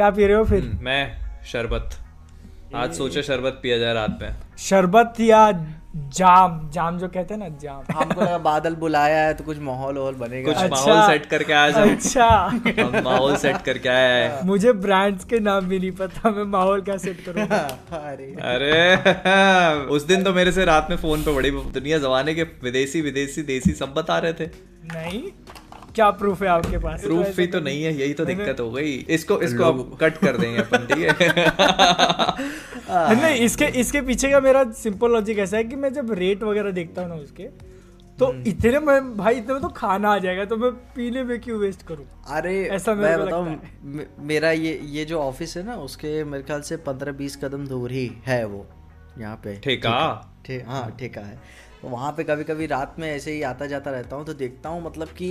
क्या पी रहे हो फिर? हम्म, मैं शरबत। आज सोचा शरबत पिया जाए रात में। शरबत या जाम जाम जो कहते हैं ना जाम। हमको लगा बादल बुलाया है तो कुछ माहौल वाहौल बनेगा। कुछ अच्छा। माहौल सेट करके आया हम अच्छा। हम माहौल सेट करके आया है। मुझे ब्रांड्स के नाम भी नहीं पता मैं माहौल क्या सेट करूँगा अरे। अरे उस दिन तो मेरे से रात में फ़ोन पे बड़ी दुनिया जमाने के विदेशी विदेशी देसी सब बता रहे थे। नहीं क्या प्रूफ है आपके पास? प्रूफ ही तो नहीं है यही तो दिक्कत हो गई। इसको इसको अब कट कर देंगे अपन ठीक है? नहीं इसके इसके पीछे का मेरा सिंपल लॉजिक ऐसा है कि मैं जब रेट वगैरह देखता हूँ ना उसके तो हम्म। इतने में भाई इतने में तो खाना आ जाएगा तो मैं पीने में क्यों वेस्ट करूँ? अरे ऐसा मैं बताऊँ मेरा ये ये जो ऑफ़िस है ना उसके मेरे ख्याल से पंद्रह बीस कदम दूर ही है वो यहाँ पे। ठेका? ठे हाँ ठेका है। तो वहाँ पे कभी कभी रात में ऐसे ही आता जाता रहता हूँ तो देखता हूँ मतलब कि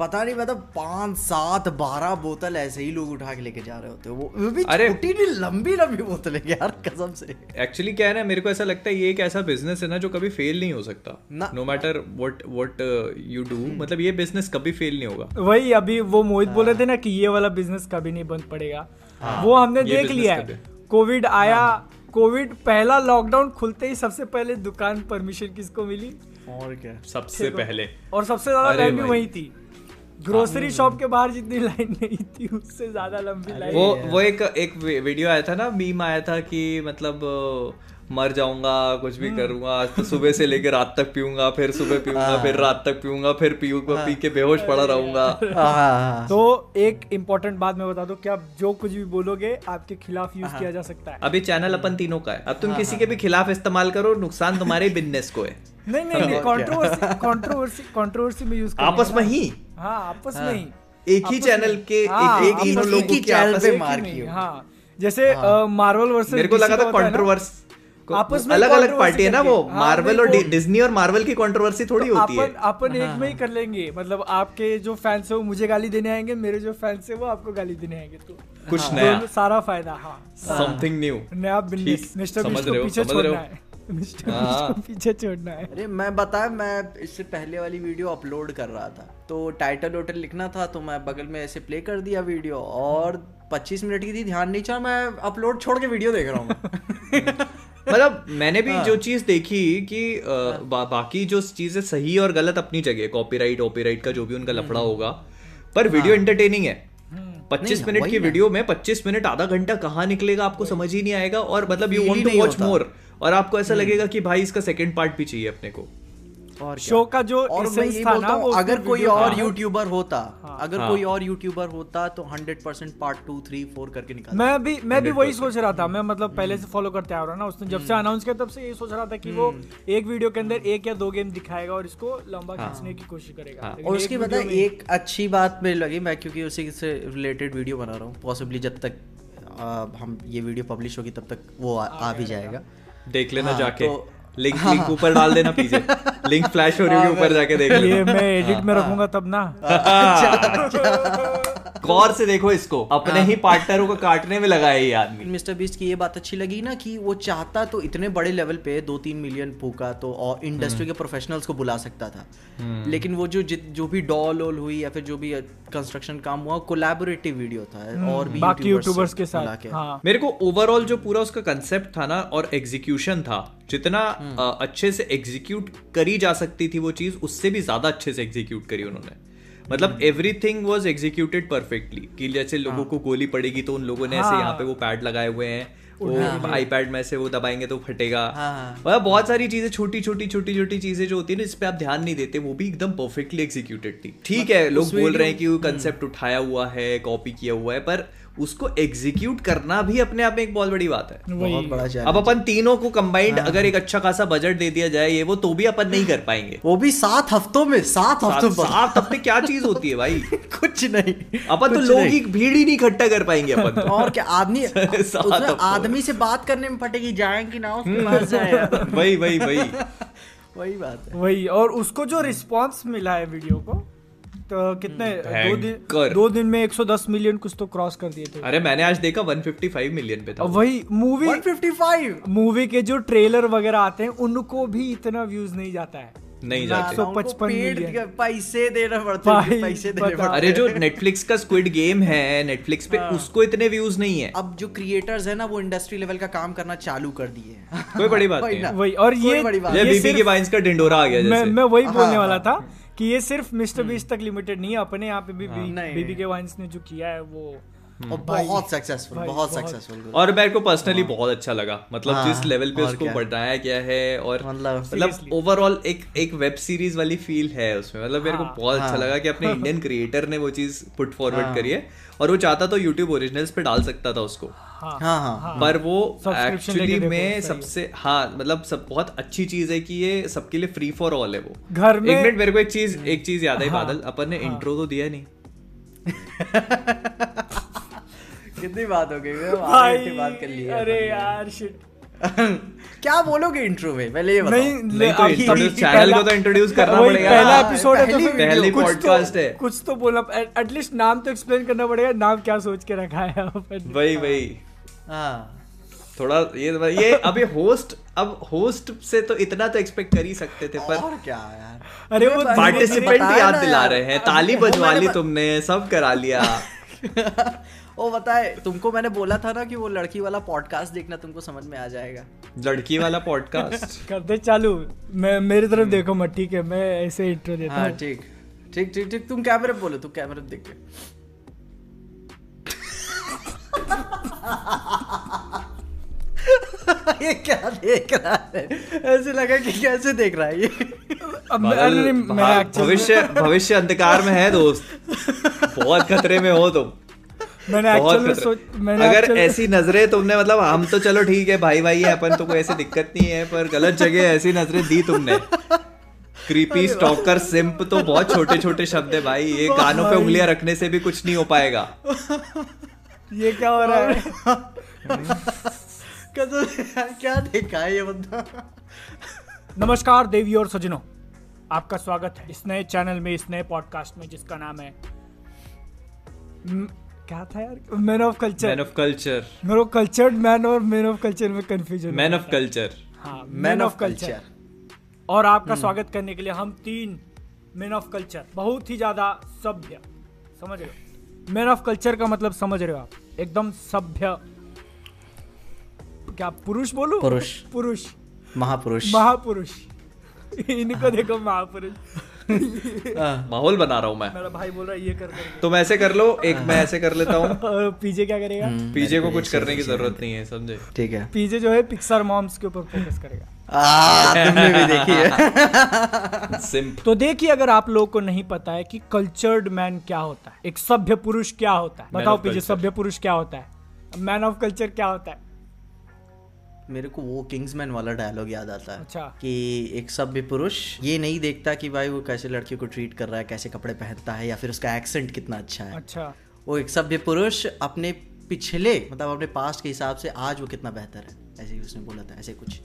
पता नहीं मतलब पाँच सात बारह बोतल ऐसे ही लोग उठा के लेके जा रहे होते वो वो भी अरे- छोटी नहीं लंबी लंबी बोतलें यार कसम से। एक्चुअली क्या है ना मेरे को ऐसा लगता है ये एक ऐसा बिज़नेस है ना जो कभी फेल नहीं हो सकता। No. Matter what what you do मतलब ये बिज़नेस कभी फेल नहीं होगा। वही अभी वो मोहित बोल रहे थे ना कि ये वाला बिज़नेस कभी नहीं बंद पड़ेगा। हाँ, वो हमने देख लिया है। कोविड आया कोविड पहला लॉकडाउन खुलते ही सबसे पहले दुकान परमिशन किसको मिली? और क्या? सबसे पहले। और सबसे ज़्यादा भी वही थी। ग्रोसरी शॉप के बाहर जितनी लाइन नहीं थी उससे ज़्यादा लंबी लाइन वो वो एक एक वीडियो आया था ना मीम आया था कि मतलब मर जाऊँगा कुछ भी करूँगा आज तो सुबह से लेकर रात तक पीऊँगा फिर सुबह पीऊँगा फिर रात तक पीऊँगा फिर पीऊँगा पी के बेहोश पड़ा रहूँगा। हाँ, हाँ, तो एक इम्पोर्टेंट बात मैं बता दूँ कि आप जो कुछ भी बोलोगे आपके खिलाफ यूज़ किया जा सकता है। अभी चैनल अपन तीनों का है। अब तुम किसी के भी खिलाफ इस्तेमाल करो नुकसान तुम्हारे बिज़नेस को है। नहीं नहीं नहीं कंट्रोवर्सी कंट्रोवर्सी कंट्रोवर्सी में यूज़ आपस में ही? हाँ आपस में ही। एक ही चैनल के हाँ, एक में। लोगों एक ही के आपस में मार की हाँ जैसे मार्वल वर्सेस मेरे को लगा था कंट्रोवर्स आपस में अलग अलग पार्टी है ना वो। हाँ, मार्वल और डिज्नी और मार्वल की कंट्रोवर्सी थोड़ी तो होती है। अपन अपन एक में ही कर लेंगे। मतलब आपके जो फैंस है वो मुझे गाली देने आएँगे मेरे जो फैंस है वो आपको गाली देने आएँगे तो कुछ नया। सारा फ़ायदा हाँ। समथिंग न्यू नया बिज़नेस मिस्टर समझ बीस्ट को पीछे छोड़ना हो। है मिस्टर हाँ। को पीछे छोड़ना है। अरे मैं बता मैं इससे पहले वाली वीडियो अपलोड कर रहा था। तो टाइटल वोटल लिखना था तो मैं बगल में ऐसे प्ले कर दिया वीडियो। और 25 मिनट की थी ध्यान नहीं चला मैं अपलोड छोड़ के वीडियो देख रहा हूँ। मतलब मैंने भी हाँ। जो चीज़ देखी कि अ, बा, बाकी जो चीज़ें सही और गलत अपनी जगह कॉपीराइट ऑपीराइट का जो भी उनका लफड़ा होगा पर वीडियो एंटरटेनिंग है। पच्चीस नहीं, मिनट की वीडियो में पच्चीस मिनट आधा घंटा कहाँ निकलेगा आपको समझ ही नहीं आएगा और मतलब you want to watch more और आपको ऐसा लगेगा कि भाई इसका सेकेंड पार्ट भी चाहिए अपने को। और शो का जो और मैं था बोलता ना हूँ वो अगर कोई और यूट्यूबर होता हाँ, अगर हाँ। कोई और यूट्यूबर होता तो 100% पार्ट टू थ्री फोर करके निकाल मैं भी मैं भी वही सोच रहा था मैं मतलब पहले से फॉलो करते आ रहा ना उसने जब से अनाउंस किया तब से यही सोच रहा था कि वो एक वीडियो के अंदर एक या दो गेम दिखाएगा और इसको लंबा खींचने की कोशिश करेगा। हाँ। और उसकी मतलब एक अच्छी बात मुझे लगी मैं क्योंकि उसी से रिलेटेड वीडियो बना रहा हूँ। पॉसिबली जब तक हम ये वीडियो पब्लिश होगी तब तक वो आ, आ भी जाएगा। देख लेना हाँ, जाके। तो- लिंक लिंक ऊपर डाल देना पीछे। लिंक फ्लैश हो रही है ऊपर जाके देख ये मैं एडिट में रखूँगा तब ना। गौर से देखो इसको। अपने ही। पार्टनरों को काटने में लगा है ये आदमी। मिस्टर बीस्ट की ये बात अच्छी लगी ना कि वो चाहता तो इतने बड़े लेवल पे दो तीन मिलियन फूका तो और इंडस्ट्री के प्रोफेशनल्स को बुला सकता था। लेकिन वो जो जो भी डॉल ओल हुई या फिर जो भी कंस्ट्रक्शन काम हुआ कोलैबोरेटिव वीडियो था और भी बाकी यूट्यूबर्स के साथ हाँ। मेरे को ओवरऑल जो पूरा उसका कंसेप्ट था ना और एग्जीक्यूशन था जितना अच्छे से एग्जीक्यूट करी जा सकती थी वो चीज़ उससे भी ज़्यादा अच्छे से एग्जीक्यूट करी उन्होंने। मतलब एवरीथिंग वाज एग्जीक्यूटेड परफेक्टली कि जैसे लोगों को गोली पड़ेगी तो उन लोगों ने ऐसे हाँ। यहाँ पे वो पैड लगाए हुए हैं वो आईपैड में से वो दबाएँगे तो फटेगा। हाँ। मतलब बहुत सारी चीज़ें छोटी छोटी छोटी छोटी चीज़ें जो होती है ना इस पर आप ध्यान नहीं देते वो भी एकदम परफेक्टली एग्जीक्यूटेड थी। ठीक है लोग बोल रहे हैं कि वो कंसेप्ट उठाया हुआ है कॉपी किया हुआ है पर उसको एग्जीक्यूट करना भी अपने आप में एक बहुत बड़ी बात है। बहुत बड़ा अब अपन तीनों को कंबाइंड अगर एक अच्छा खासा बजट दे दिया जाए ये वो तो भी अपन नहीं कर पाएँगे। वो भी सात हफ्तों में सात हफ्तों सात सात हफ़्ते क्या चीज़ होती है भाई? कुछ नहीं। अपन तो लोग। ही भीड़ ही नहीं इकट्ठा कर पाएँगे अपन तो। और क्या आदमी आदमी से बात करने में फटेगी जाएँगे ना हम्म। उसके पास जाए। वही वही वही। वही बात है। वही और उसको जो रिस्पांस मिला है वीडियो को तो कितने दो दिन दो दिन में 110 मिलियन कुछ तो क्रॉस कर दिए थे। अरे मैंने आज देखा 155 मिलियन पे था वही मूवी 155 मूवी के जो ट्रेलर वगैरह आते हैं उनको भी इतना व्यूज़ नहीं जाता है। नहीं जाते। ना, उनको 155 paid million। के पैसे देना पड़ता है पैसे देने पड़ते अरे जो नेटफ्लिक्स का स्क्विड गेम है नेटफ्लिक्स पे हाँ। उसको इतने व्यूज़ नहीं है। अब जो क्रिएटर्स है ना वो इंडस्ट्री लेवल का काम करना चालू कर दिए कोई बड़ी बात वही नहीं वही और ये बड़ी बात ये ये बीबी के का ढिंडोरा आ गया मैं जैसे। मैं वही हाँ, बोलने हाँ, वाला हाँ। था कि ये सिर्फ़ मिस्टर बीस तक लिमिटेड नहीं है अपने यहाँ पे भी हाँ। बीबी के वाइन्स ने जो किया है वो और बहुत सक्सेसफुल बहुत बहुत। सक्सेसफुल और मेरे को पर्सनली बहुत अच्छा लगा। मतलब हाँ, जिस लेवल पे उसको। बढ़ाया गया है और मतलब- मतलब ओवरऑल एक एक वेब सीरीज़ वाली फील है उसमें। मतलब मेरे को हाँ, बहुत अच्छा हाँ। लगा कि अपने इंडियन क्रिएटर ने वो चीज़ पुट फॉरवर्ड हाँ। करी है। और वो चाहता तो यूट्यूब ओरिजिनल्स पे डाल सकता था उसको। हाँ हाँ हाँ पर वो एक्चुअली में सबसे हाँ। मतलब सब बहुत अच्छी चीज़ है कि ये सबके लिए फ्री फॉर ऑल है वो। घर में एक मिनट मेरे को एक चीज़ एक चीज़ याद आई हाँ, बादल अपन ने हाँ। इंट्रो तो दिया नहीं। कितनी बात हो गई भाई बात कर ली अरे यार शिट क्या बोलोगे इंट्रो में? पहले ये बताओ। नहीं नहीं तो पहला- को तो introduce करना पड़ेगा। पहला हाँ, एपिसोड है तो पहली कुछ तो- है। कुछ तो बोलना एटलीस्ट नाम तो एक्सप्लेन करना पड़ेगा नाम क्या सोच के रखा है अपन वही वही। हाँ। थोड़ा ये ये अभी होस्ट अब होस्ट से तो इतना तो एक्सपेक्ट कर ही सकते थे पर और क्या यार। अरे वो पार्टिसिपेंट याद दिला रहे हैं ताली बजवा ली तुमने सब करा लिया। वो बताए तुमको मैंने बोला था ना कि वो लड़की वाला पॉडकास्ट देखना तुमको समझ में आ जाएगा। लड़की वाला पॉडकास्ट कर दे चालू। मैं मेरी तरफ़ देखो मत ठीक है मैं ऐसे इंट्रो देता हाँ हूँ। ठीक। ठीक ठीक ठीक तुम कैमरे बोलो तुम कैमरे देख के। ये क्या देख रहा है? ऐसे लगा कि कैसे देख रहा है ये? अब मैं- अरे मैं भविष्य भविष्य अंधकार में है दोस्त। बहुत खतरे में हो तुम। मैंने बहुत एक्चुअल में सोच मैंने अगर ऐसी नज़रें तुमने मतलब हम तो चलो ठीक है भाई भाई है अपन तो कोई ऐसी दिक्कत नहीं है पर गलत जगह ऐसी नज़रें दी तुमने। क्रीपी स्टॉकर सिंप तो बहुत छोटे छोटे शब्द है भाई। ये कानों पे उंगलियाँ रखने से भी कुछ नहीं हो पाएगा। ये क्या हो रहा है? कसम क्या देखा है ये बंदा? नमस्कार देवी और सजनों आपका स्वागत है इस नए चैनल में इस नए पॉडकास्ट में जिसका नाम है म- क्या था यार? Man of culture man of culture मेरे कल्चर्ड मैन और मैन ऑफ़ कल्चर में कंफ्यूजन मैन ऑफ़ कल्चर हाँ। मैन ऑफ़ कल्चर और आपका स्वागत करने के लिए हम तीन मैन ऑफ़ कल्चर बहुत ही ज़्यादा सभ्य समझ रहे हो? मैन ऑफ़ कल्चर का मतलब समझ रहे हो आप? एकदम सभ्य क्या पुरुष बोलू? पुरुष। पुरुष। महापुरुष। महापुरुष। इनको देखो महापुरुष। हाँ, माहौल बना रहा हूँ मैं। मेरा भाई बोल रहा है ये कर तुम ऐसे कर लो एक मैं ऐसे कर लेता हूँ। पीजे क्या करेगा? हम्म। पीजे को कुछ करने की ज़रूरत नहीं है समझे? ठीक है। पीजे जो है पिक्सर मॉम्स के ऊपर फोकस करेगा। आ, तुमने भी देखी है। सिंप तो देखिए अगर आप लोगों को नहीं पता है कि कल्चर्ड मैन क्या होता है एक सभ्य पुरुष क्या होता है। बताओ of पीछे सभ्य पुरुष क्या होता है? मैन ऑफ़ कल्चर क्या होता है? मेरे को वो किंग्समैन वाला डायलॉग याद आता है अच्छा। कि एक सभ्य पुरुष ये नहीं देखता कि भाई वो कैसे लड़की को ट्रीट कर रहा है कैसे कपड़े पहनता है या फिर उसका एक्सेंट कितना अच्छा है। अच्छा। वो एक सभ्य पुरुष अपने पिछले मतलब अपने पास्ट के हिसाब से आज वो कितना बेहतर है ऐसे ही उसने बोला था ऐसे कुछ।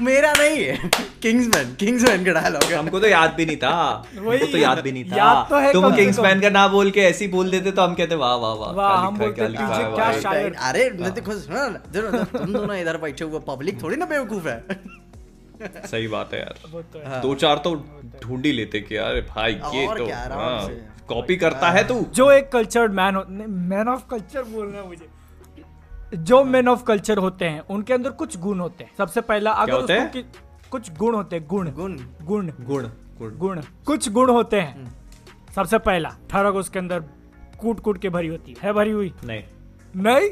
मेरा नहीं है। किंग्समैन किंग्समैन का डायलॉग है। हमको तो याद भी नहीं था। वही, हमको तो याद भी नहीं था। याद तो है तुम किंग्समैन का नाम बोल के ऐसे ही बोल देते तो हम कहते वाह वाह वाह वाह, क्या हम लिखा है, बोलते क्या लिखा है क्या। शायर। अरे मैं देखो सुनो ना, देखो तुम दोनों इधर बैठे हुए पब्लिक थोड़ी ना बेवकूफ़ है। सही बात है यार। तो है। हाँ। दो चार तो ढूंढ ही लेते कि अरे भाई ये तो। कॉपी करता है। तू? जो एक cultured man man of culture बोलना है मुझे। जो मैन ऑफ़ कल्चर होते हैं उनके अंदर कुछ गुण होते हैं। सबसे पहला अगर होते उसको हैं? कि- कुछ गुण होते हैं गुण। गुण। गुण। गुण गुण। गुण। कुछ गुण होते हैं। हम्म। सबसे पहला ठरक उसके अंदर कूट कूट के भरी होती है। भरी हुई? नहीं। नहीं?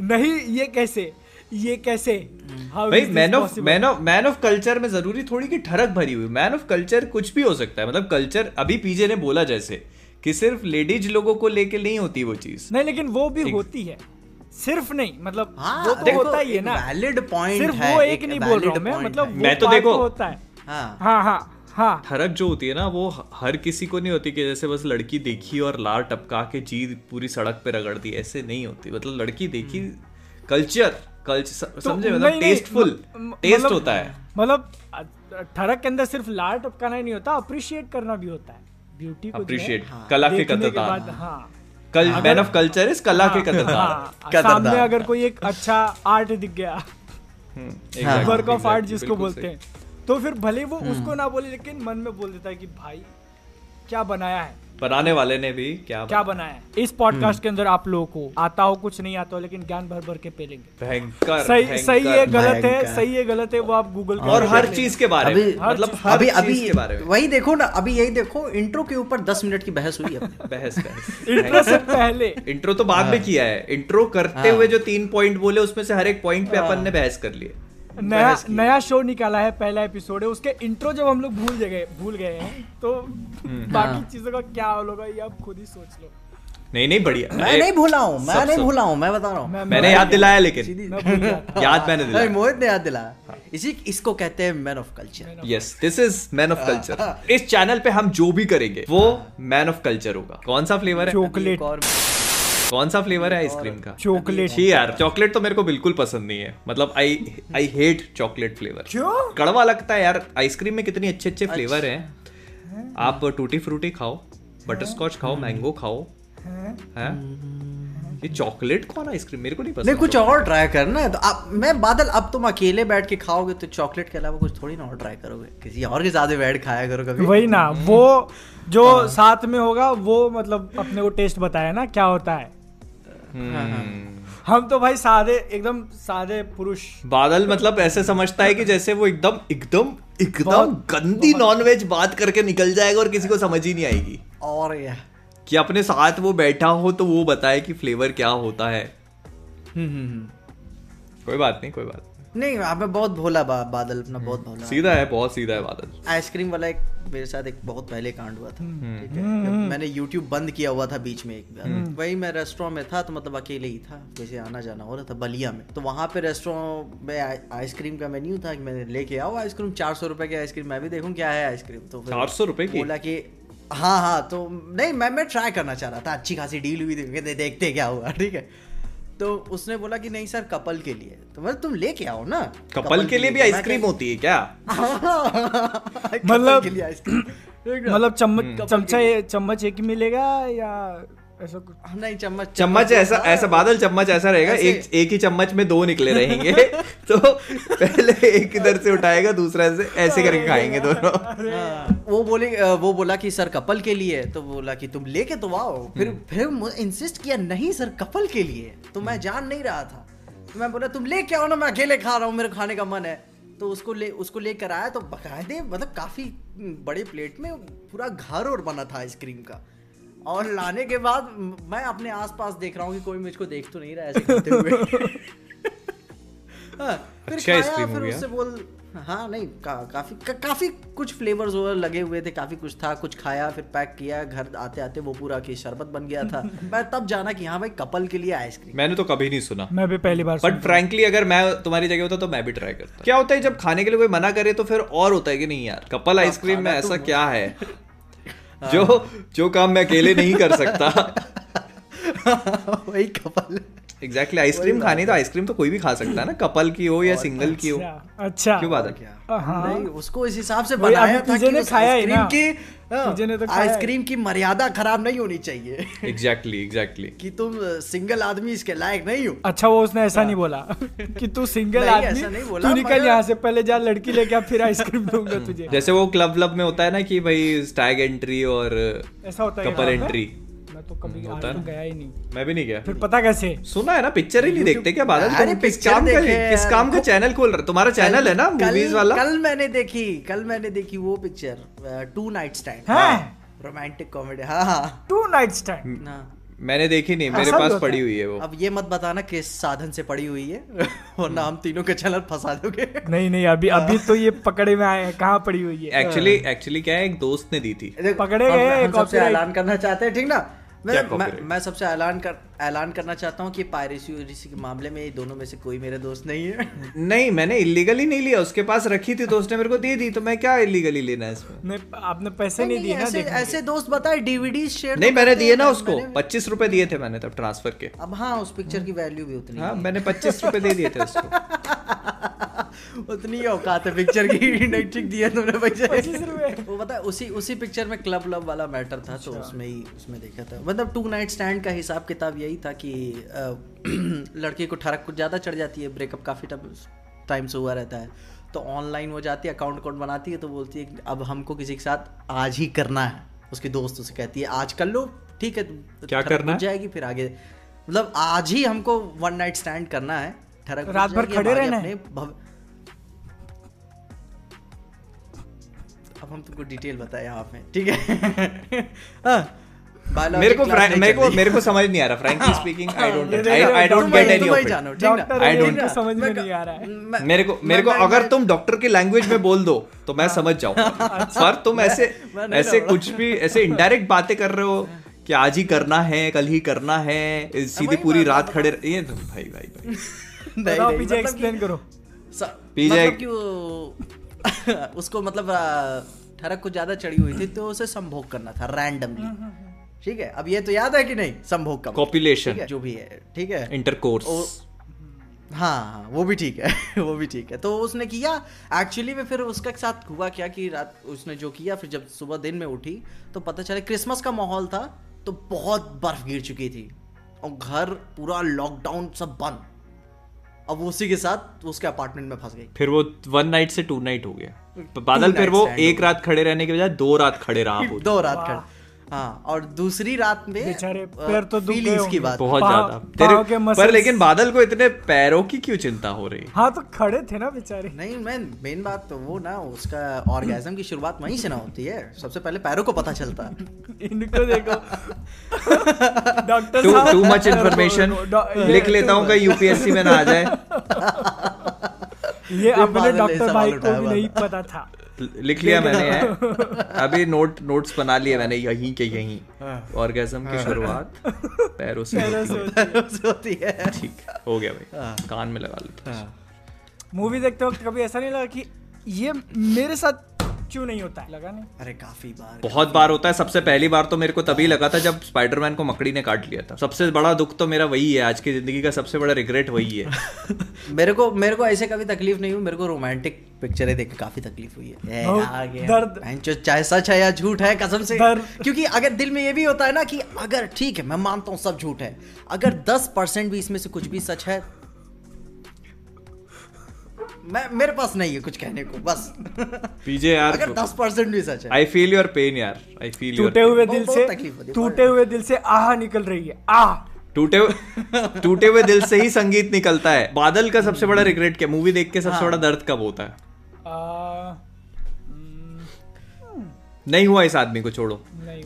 नहीं ये कैसे? ये कैसे? भाई man of man of man of culture में ज़रूरी थोड़ी कि ठरक भरी हुई। मैन ऑफ़ कल्चर कुछ भी हो सकता है। मतलब कल्चर अभी पीजे ने बोला जैसे कि सिर्फ़ लेडीज़ लोगों को लेके नहीं होती वो चीज़। नहीं लेकिन वो भी होती है। सिर्फ़ नहीं मतलब हाँ वो तो देखो, होता ही है ना। वैलिड पॉइंट सिर्फ़ है वो एक नहीं बोल रहा हूँ मैं मतलब मैं तो देखो- होता है। हाँ। हाँ हाँ हाँ। ठरक जो होती है ना वो हर किसी को नहीं होती कि जैसे बस लड़की देखी और लार टपका के जी पूरी सड़क पे रगड़ दी ऐसे नहीं होती। मतलब लड़की देखी कल्चर कल्चर तो समझे? मतलब टेस्टफुल टेस्ट मतलब- होता है। मतलब ठरक के अंदर सिर्फ़ लाल टपकाना ही नहीं होता अप्रिशिएट करना भी होता है। ब्यूटी को अप्रिशिएट कला के देखने के हाँ। कल मैन ऑफ़ कल्चर इस कला के कदरदार हाँ, सामने अगर कोई एक अच्छा आर्ट दिख गया। हम्म, हाँ, वर्क ऑफ़ आर्ट जिसको बोलते। हैं। तो फिर भले वो उसको ना बोले लेकिन मन में बोल देता है कि भाई क्या बनाया है? बनाने वाले ने भी क्या क्या बनाया है? इस पॉडकास्ट के अंदर आप लोगों को आता हो कुछ नहीं आता हो लेकिन ज्ञान भर भर के पेलेंगे। भयंकर सही सही है गलत है सही है गलत है वो आप गूगल और हर चीज़ के बारे में मतलब हर अभी चीज़ अभी के बारे में। वही देखो ना अभी यही देखो इंट्रो के ऊपर दस मिनट की बहस हुई है बहस इंट्रो से पहले। इंट्रो तो बाद में किया है। इंट्रो करते हाँ। हुए जो तीन पॉइंट बोले उसमें से हर एक पॉइंट पे अपन ने बहस कर लिए नया नया शो निकाला है पहला एपिसोड है। उसके इंट्रो जब हम लोग भूल गए भूल गए हैं तो हम्म। बाकी हाँ। चीज़ों का क्या हाल होगा ये आप खुद ही सोच लो। नहीं नहीं बढ़िया। मैं नहीं भूला हूँ मैं नहीं भूला हूँ मैं बता रहा हूँ। मैंने याद दिलाया लेकिन। याद मैंने दिलाया। मोहित ने याद दिलाया। इसी इसको कहते हैं man of culture yes this is man of culture इस चैनल पे हम जो भी करेंगे वो मैन ऑफ़ कल्चर होगा। कौन सा फ्लेवर है? चॉकलेट और कौन सा फ्लेवर है आइसक्रीम का? चॉकलेट छी यार चॉकलेट तो मेरे को बिल्कुल पसंद नहीं है। मतलब I I hate chocolate flavour क्यों? कड़वा लगता है यार आइसक्रीम में कितने अच्छे अच्छे फ्लेवर हैं। आप टूटी फ्रूटी खाओ बटर स्कॉच खाओ मैंगो खाओ। हैं? ये चॉकलेट कौन आइसक्रीम मेरे को नहीं पसंद नहीं कुछ और ट्राई करना है। तो आप मैं बादल अब तुम अकेले बैठ के खाओगे तो चॉकलेट के अलावा कुछ थोड़ी ना और ट्राई करोगे। किसी और के साथ बैठ खाया करो कभी। वही ना वो जो साथ में होगा वो मतलब अपने को टेस्ट बताया ना क्या होता है। हम्म। हम तो भाई सादे एकदम सादे पुरुष। बादल मतलब ऐसे समझता है कि जैसे वो एकदम एकदम एकदम गंदी नॉनवेज बात करके निकल जाएगा और किसी को समझ ही नहीं आएगी। और यह कि अपने साथ वो बैठा हो तो वो बताए कि फ्लेवर क्या होता है। हम्म, हम्म, हम्म। कोई बात नहीं कोई बात नहीं मैं बहुत भोला बा, बादल अपना बहुत भोला सीधा है बहुत सीधा है बादल। आइसक्रीम वाला एक मेरे साथ एक बहुत पहले कांड हुआ था हम्म। ठीक है? मैंने YouTube बंद किया हुआ था बीच में एक बार। वही मैं रेस्टोरेंट में था तो मतलब अकेले ही था वैसे आना जाना हो रहा था बलिया में। तो वहाँ पे रेस्टोरेंट में आइसक्रीम का मेन्यू था कि मैंने लेके आओ आइसक्रीम चार सौ रुपए की आइसक्रीम मैं भी देखूँ क्या है आइसक्रीम। तो फिर 400 रुपए की? बोला कि हाँ हाँ तो नहीं मैं मैं ट्राई करना चाह रहा था अच्छी खासी डील हुई थी देखते क्या हुआ ठीक है? तो उसने बोला कि नहीं सर कपल के लिए। तो मतलब तुम लेके आओ ना। कपल कपल के लिए भी आइसक्रीम होती है क्या? मतलब- के लिए आइसक्रीम मतलब चम्मच चम्मच चमचा चम्मच एक ही मिलेगा या ऐसा कुछ। नहीं चम्मच चम्मच ऐसा ऐसा बादल चम्मच ऐसा रहेगा एक एक ही चम्मच में दो निकले रहेंगे। तो पहले एक इधर से उठाएगा दूसरा से ऐसे करके खाएँगे दोनों। हाँ, वो बोले वो बोला कि सर कपल के लिए। तो बोला कि तुम लेके तो आओ। फिर फिर इंसिस्ट किया नहीं सर कपल के लिए। तो मैं जान नहीं रहा था। तो मैं बोला तुम लेके आओ ना मैं अकेले खा रहा हूँ मेरे खाने का मन है। तो उसको ले उसको लेकर आया तो बकायदे मतलब काफ़ी बड़े प्लेट में पूरा घर और बना था आइसक्रीम का। और लाने के बाद मैं अपने आसपास देख रहा हूँ कि कोई मुझको देख तो नहीं रहा ऐसे खाते हुए। हाँ, फिर अच्छा खाया, फिर उससे बोल हाँ नहीं का, काफ़ी का, काफ़ी कुछ फ्लेवर्स और लगे हुए थे काफ़ी कुछ था कुछ खाया फिर पैक किया घर आते आते वो पूरा की शरबत बन गया था। मैं तब जाना कि हाँ भाई कपल के लिए आइसक्रीम मैंने तो कभी नहीं सुना। मैं भी पहली बार बट फ्रैंकली अगर मैं तुम्हारी जगह होता तो मैं भी ट्राई करता। क्या होता है जब खाने के लिए कोई मना करे तो फिर और होता है कि नहीं यार कपल आइसक्रीम में तो ऐसा क्या है। जो जो काम मैं अकेले नहीं कर सकता। वही कपल। एग्जैक्टली आइसक्रीम खानी तो आइसक्रीम तो कोई भी खा सकता है ना कपल की हो या सिंगल की हो। अच्छा अच्छा। क्यों बात है क्या? हाँ। नहीं उसको इस हिसाब से बनाया था कि ने खाया ही ना। आइसक्रीम की हाँ, ने तो खाया आइसक्रीम की मर्यादा खराब नहीं होनी चाहिए। एग्जैक्टली एग्जैक्टली कि तुम सिंगल आदमी इसके लायक नहीं हो। अच्छा वो उसने ऐसा नहीं बोला कि तू सिंगल आदमी ऐसा नहीं बोला, तू निकल यहाँ से पहले जा लड़की लेके फिर आइसक्रीम दूँगा तुझे। जैसे वो क्लब व्लब में होता है ना कि भाई स्टैग एंट्री और ऐसा होता है कपल एंट्री मैं तो कभी आज होता तो गया ही नहीं। मैं भी नहीं गया। फिर पता कैसे? सुना है ना पिक्चर ही नहीं देखते क्या बादल? अरे तुम किस काम का किस काम का चैनल खोल रहा तुम्हारा चैनल है ना कल- मूवीज़ वाला? कल मैंने देखी कल मैंने देखी वो picture two night stand romantic comedy हाँ। हाँ टू नाइट स्टैंड हाँ। मैंने देखी नहीं मेरे पास पड़ी हुई है वो। अब ये मत बताना किस साधन से पड़ी हुई है वरना हम तीनों के चैनल फंसा दोगे। नहीं नहीं अभी अभी तो ये पकड़े में आए हैं। कहाँ पड़ी हुई है? एक्चुअली एक्चुअली क्या है एक दोस्त ने दी थी। पकड़े गए। ऐलान करना चाहते हैं ठीक ना? मैं, मैं, मैं सबसे ऐलान कर ऐलान करना चाहता हूँ कि पायरेसी उरेसी के मामले में दोनों में से कोई मेरे दोस्त नहीं है। नहीं मैंने इलीगली नहीं लिया उसके पास रखी थी तो उसने मेरे को दे दी तो मैं क्या इलीगली लेना है इसमें? नहीं आपने पैसे नहीं दिए ऐसे ऐसे दोस्त बताए डीवीडी शेयर नहीं मैंने दिए ना उसको पच्चीस रुपए दिए थे मैंने तब ट्रांसफ़र के। अब हाँ उस पिक्चर की वैल्यू भी उतनी हाँ मैंने पच्चीस रुपए दे दिए थे उसको। उतनी औकात है पिक्चर की। नहीं दिया तुमने पैसे। वो पता है उसी उसी पिक्चर में क्लब लब वाला मैटर था तो उसमें ही उसमें देखा था। मतलब टू नाइट स्टैंड का हिसाब किताब यही था कि लड़की को ठरक कुछ ज़्यादा चढ़ जाती है ब्रेकअप काफ़ी टाइम से हुआ रहता है। तो ऑनलाइन वो जाती है अकाउंट अकाउंट बनाती है तो बोलती है कि अब हमको किसी के साथ आज ही करना है। उसके दोस्त उसे कहती है आज कर लो ठीक है तो क्या करना है? जाएगी फिर आगे। मतलब आज ही हमको वन नाइट स्टैंड करना है ठरक रात भर खड़े रहना अपने भव- अब हम तुमको डिटेल बताए यहाँ पे ठीक है? हाँ, मेरे को मेरे को मेरे को समझ नहीं आ रहा frankly speaking I don't I I don't get any of it है, don't- इनको समझ में नहीं आ रहा है। मेरे को मेरे को अगर तुम डॉक्टर की लैंग्वेज में बोल दो तो मैं समझ जाऊँ। पर तुम ऐसे ऐसे कुछ भी ऐसे इनडायरेक्ट बातें कर रहे हो कि आज ही करना है कल ही करना है सीधी पूरी रात खड़े ये तो भाई भाई भाई। नहीं, पीछे मतलब एक्सप्लेन करो। पीछे- मतलब कि उसको मतलब ठरक को ज़्यादा चढ़ी हुई थी तो उसे संभोग करना था रैंडमली ठीक है? अब ये तो याद है कि नहीं? संभोग का मतलब, है, जो भी है ठीक है? इंटरकोर्स हाँ हाँ वो भी ठीक है वो भी ठीक है। तो उसने किया एक्चुअली में फिर उसका साथ हुआ क्या कि रात उसने जो किया फिर जब सुबह दिन में उठी तो पता चला क्रिसमस का माहौल था तो बहुत बर्फ़ गिर चुकी थी। और घर पूरा लॉकडाउन सब बंद। अब वो उसी के साथ उसके अपार्टमेंट में फंस गई। फिर वो वन नाइट से टू नाइट हो गया। बादल फिर वो एक रात खड़े रहने के बजाय दो रात खड़े रहा दो रात खड़े। हाँ और दूसरी रात में बेचारे पैर तो दुख गए की होंगे। बात। बहुत ज़्यादा। पाँव के muscles- पर लेकिन बादल को इतने पैरों की क्यों चिंता हो रही? हाँ तो खड़े थे ना बेचारे। नहीं मैं मेन बात तो वो ना उसका ऑर्गेजम की शुरुआत वहीं से ना होती है। सबसे पहले पैरों को पता चलता। है इनको देखो। Doctor too too much information लिख लेता हूँ कहीं यूपीएससी में ना आ जाए। ये अपने डॉक्टर भाई को भी नहीं पता था। लिख लिया मैंने है। अभी नोट नोट्स बना लिए मैंने यहीं के यहीं। ऑर्गेजम की शुरुआत पैरों से पैरों से होती है। है। ठीक हो गया भाई। कान में लगा लेता मूवी देखते वक्त कभी ऐसा नहीं लगा कि ये मेरे साथ क्यों नहीं होता है? लगा नहीं? अरे काफ़ी बार बहुत बार होता है। सबसे पहली बार तो मेरे को तभी लगा था जब स्पाइडरमैन को मकड़ी ने काट लिया था। सबसे बड़ा दुख तो मेरा वही है। आज की ज़िंदगी का सबसे बड़ा रिग्रेट वही है। मेरे को मेरे को ऐसे कभी तकलीफ़ नहीं हुई। मेरे को रोमांटिक पिक्चरें देख के काफ़ी तकलीफ़ हुई है। दर्द। चाहे सच है या झूठ है कसम से। क्योंकि अगर दिल में ये भी होता है ना कि अगर ठीक है मैं मानता हूँ सब झूठ है। अगर दस परसेंट भी इसमें से कुछ भी सच है मैं मेरे पास नहीं है कुछ कहने को बस। पीजे यार अगर दस परसेंट भी सच है। आई फील योर पेन यार आई फील टूटे हुए दिल बहुत तकलीफ़ होती से टूटे हुए दिल से आह निकल रही है आह। टूटे हुए टूटे हुए दिल से ही संगीत निकलता है। बादल का सबसे बड़ा रिग्रेट क्या? मूवी देख के सबसे बड़ा दर्द कब होता है? आ, नहीं हुआ इस आदमी को छोड़ो।